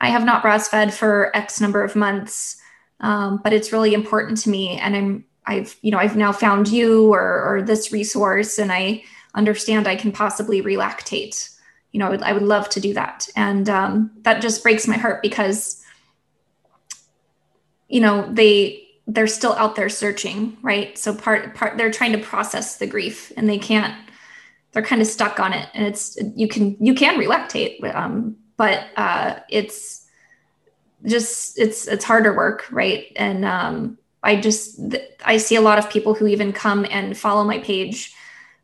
I have not breastfed for X number of months, um, but it's really important to me. And I'm, I've, you know, I've now found you or, or this resource, and I understand I can possibly relactate. You know, I would, I would love to do that, and um, that just breaks my heart because, you know, they they're still out there searching, right? So part part they're trying to process the grief, and they can't. They're kind of stuck on it, and it's you can you can relactate, um, but uh, it's just it's it's harder work, right? And um, I just I see a lot of people who even come and follow my page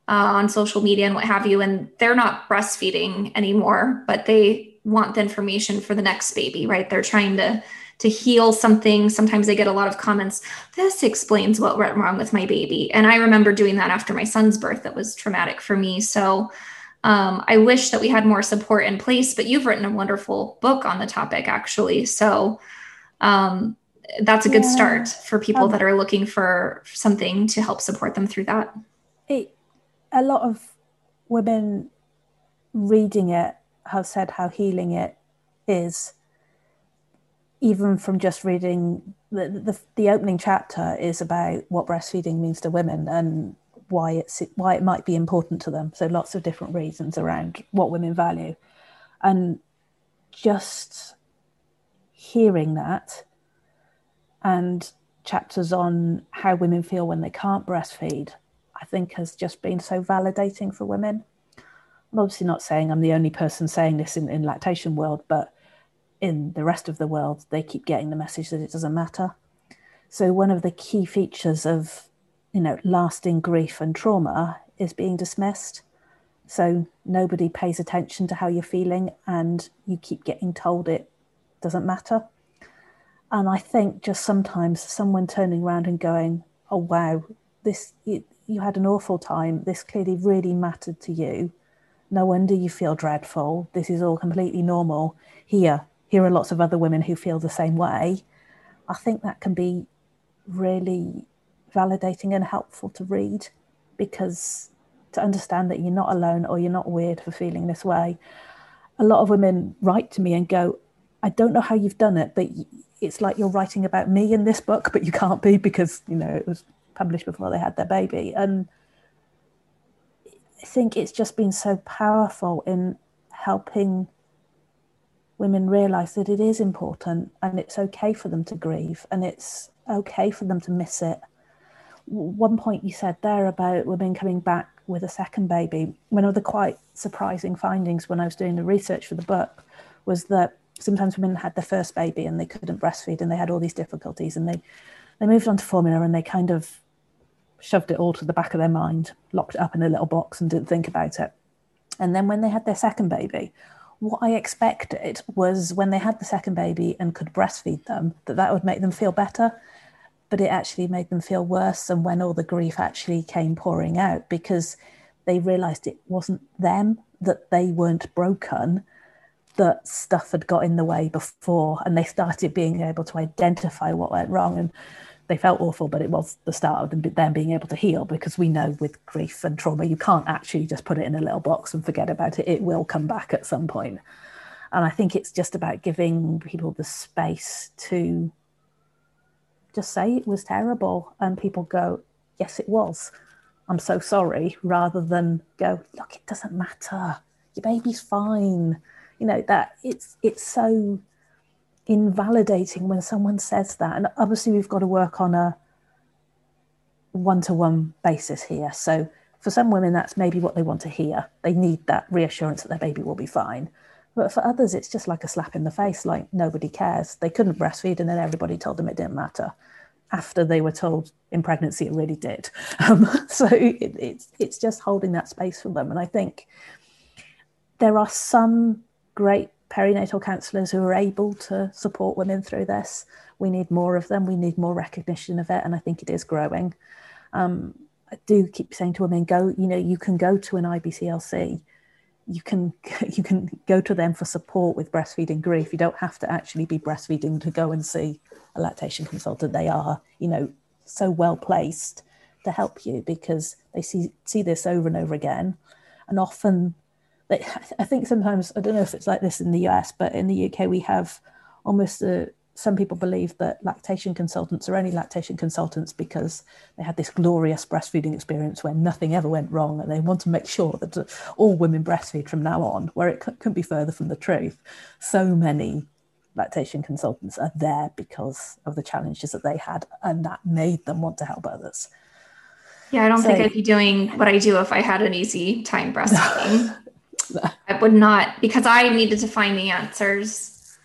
uh, on social media and what have you, and they're not breastfeeding anymore, but they want the information for the next baby, right? They're trying to to heal something. Sometimes they get a lot of comments. This explains what went wrong with my baby, and I remember doing that after my son's birth. That was traumatic for me. So um, I wish that we had more support in place, but you've written a wonderful book on the topic, actually. So um, that's a good yeah. start for people um, that are looking for something to help support them through that. It, a lot of women reading it have said how healing it is even from just reading the, the, the opening chapter is about what breastfeeding means to women and why it's why it might be important to them. So lots of different reasons around what women value, and just hearing that and chapters on how women feel when they can't breastfeed, I think has just been so validating for women. I'm obviously not saying I'm the only person saying this in, in lactation world, but in the rest of the world, they keep getting the message that it doesn't matter. So one of the key features of, you know, lasting grief and trauma is being dismissed. So nobody pays attention to how you're feeling, and you keep getting told it doesn't matter. And I think just sometimes someone turning around and going, "Oh wow, this you, you had an awful time. This clearly really mattered to you. No wonder you feel dreadful. This is all completely normal. Here, here are lots of other women who feel the same way." I think that can be really validating and helpful to read because to understand that you're not alone or you're not weird for feeling this way. A lot of women write to me and go, I don't know how you've done it, but it's like you're writing about me in this book, but you can't be because, you know, it was published before they had their baby. And I think it's just been so powerful in helping women realize that it is important and it's okay for them to grieve and it's okay for them to miss it. One point you said there about women coming back with a second baby, one of the quite surprising findings when I was doing the research for the book was that sometimes women had their first baby and they couldn't breastfeed and they had all these difficulties and they they moved on to formula and they kind of shoved it all to the back of their mind, locked it up in a little box and didn't think about it. And then when they had their second baby, what I expected was when they had the second baby and could breastfeed them, that that would make them feel better. But it actually made them feel worse. And when all the grief actually came pouring out, because they realized it wasn't them, that they weren't broken, that stuff had got in the way before. And they started being able to identify what went wrong. And they felt awful, but it was the start of them being able to heal because we know with grief and trauma, you can't actually just put it in a little box and forget about it. It will come back at some point. And I think it's just about giving people the space to just say it was terrible and people go, yes, it was. I'm so sorry, rather than go, look, it doesn't matter. Your baby's fine. You know, that it's it's so invalidating when someone says that. And obviously, we've got to work on a one to one basis here. So, for some women, that's maybe what they want to hear. They need that reassurance that their baby will be fine. But for others, it's just like a slap in the face, like nobody cares. They couldn't breastfeed, and then everybody told them it didn't matter. After they were told in pregnancy, it really did. <laughs> Um, so it, it's it's just holding that space for them. And I think there are some great perinatal counsellors who are able to support women through this. We need more of them. We need more recognition of it, and I think it is growing. Um, I do keep saying to women, go. You know, you can go to an IBCLC. You can <laughs> you can go to them for support with breastfeeding grief. You don't have to actually be breastfeeding to go and see a lactation consultant. They are, you know, so well placed to help you because they see see this over and over again, and often I think sometimes I don't know if it's like this in the US, but in the UK we have almost a, some people believe that lactation consultants are only lactation consultants because they had this glorious breastfeeding experience where nothing ever went wrong, and they want to make sure that all women breastfeed from now on. Where it couldn't be further from the truth. So many lactation consultants are there because of the challenges that they had, and that made them want to help others. Yeah, I don't so, think I'd be doing what I do if I had an easy time <laughs> breastfeeding. I would not because I needed to find the answers.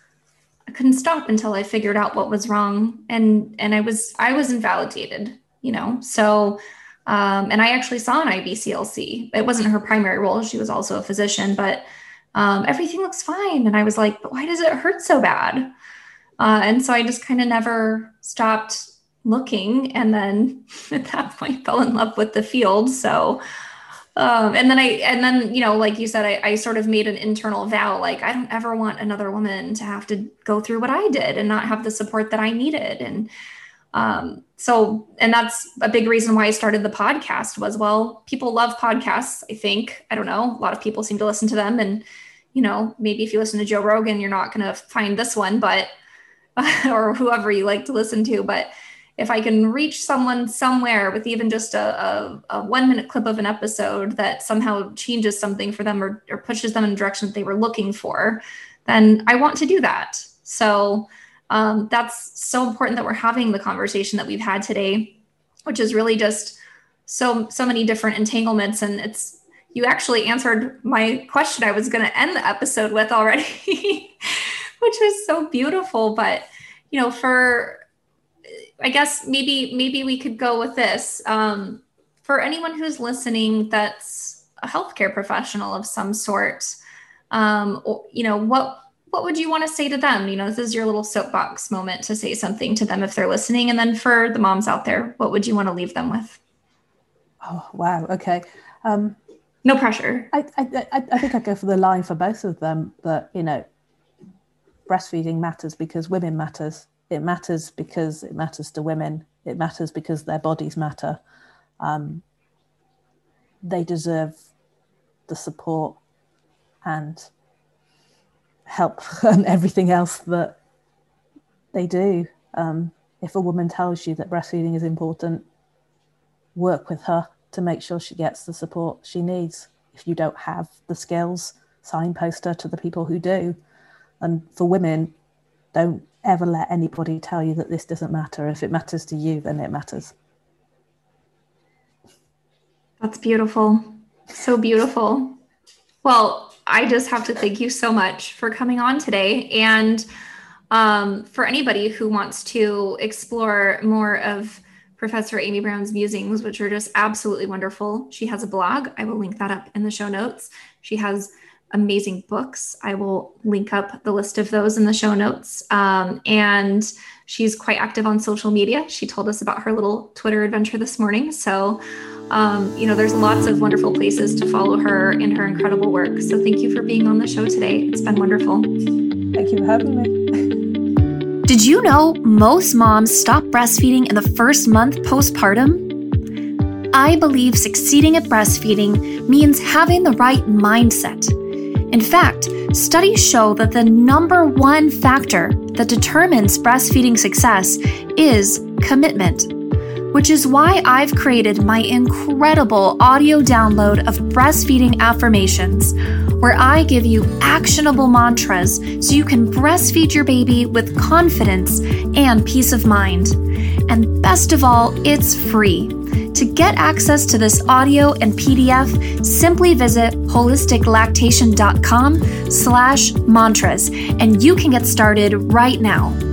I couldn't stop until I figured out what was wrong, and and I was I was invalidated, you know. So, um, and I actually saw an IBCLC. It wasn't her primary role; she was also a physician, but um, everything looks fine. And I was like, but why does it hurt so bad? Uh, and so I just kind of never stopped looking, and then <laughs> at that point fell in love with the field. So um, and then I, and then, you know, like you said, I, I sort of made an internal vow, like, I don't ever want another woman to have to go through what I did and not have the support that I needed. And, um, so, and that's a big reason why I started the podcast was, well, people love podcasts. I think, I don't know, a lot of people seem to listen to them and, you know, maybe if you listen to Joe Rogan, you're not going to find this one, but, <laughs> or whoever you like to listen to, but, if I can reach someone somewhere with even just a, a, a, one minute clip of an episode that somehow changes something for them or, or pushes them in direction that they were looking for, then I want to do that. So um, that's so important that we're having the conversation that we've had today, which is really just so so many different entanglements and it's you actually answered my question I was going to end the episode with already, <laughs> which was so beautiful. But, you know, for, I guess maybe, maybe we could go with this. Um, for anyone who's listening that's a healthcare professional of some sort, um, or, you know, what, what would you want to say to them? You know, this is your little soapbox moment to say something to them if they're listening. And then for the moms out there, what would you want to leave them with? Oh, wow. Okay. Um, no pressure. I, I, I think I go for the line for both of them that, you know, breastfeeding matters because women matters. It matters because it matters to women. It matters because their bodies matter. Um, they deserve the support and help <laughs> and everything else that they do. Um, if a woman tells you that breastfeeding is important, work with her to make sure she gets the support she needs. If you don't have the skills, signpost her to the people who do. And for women, don't ever let anybody tell you that this doesn't matter. If it matters to you, then it matters. That's beautiful. So beautiful. Well, I just have to thank you so much for coming on today. And um, for anybody who wants to explore more of Professor Amy Brown's musings, which are just absolutely wonderful. She has a blog. I will link that up in the show notes. She has amazing books. I will link up the list of those in the show notes. Um, and she's quite active on social media. She told us about her little Twitter adventure this morning. So, um, you know, there's lots of wonderful places to follow her and her incredible work. So, thank you for being on the show today. It's been wonderful. Thank you for having me. Did you know most moms stop breastfeeding in the first month postpartum? I believe succeeding at breastfeeding means having the right mindset. In fact, studies show that the number one factor that determines breastfeeding success is commitment, which is why I've created my incredible audio download of breastfeeding affirmations where I give you actionable mantras so you can breastfeed your baby with confidence and peace of mind. And best of all, it's free. To get access to this audio and PDF, simply visit holisticlactation.com slash mantras and you can get started right now.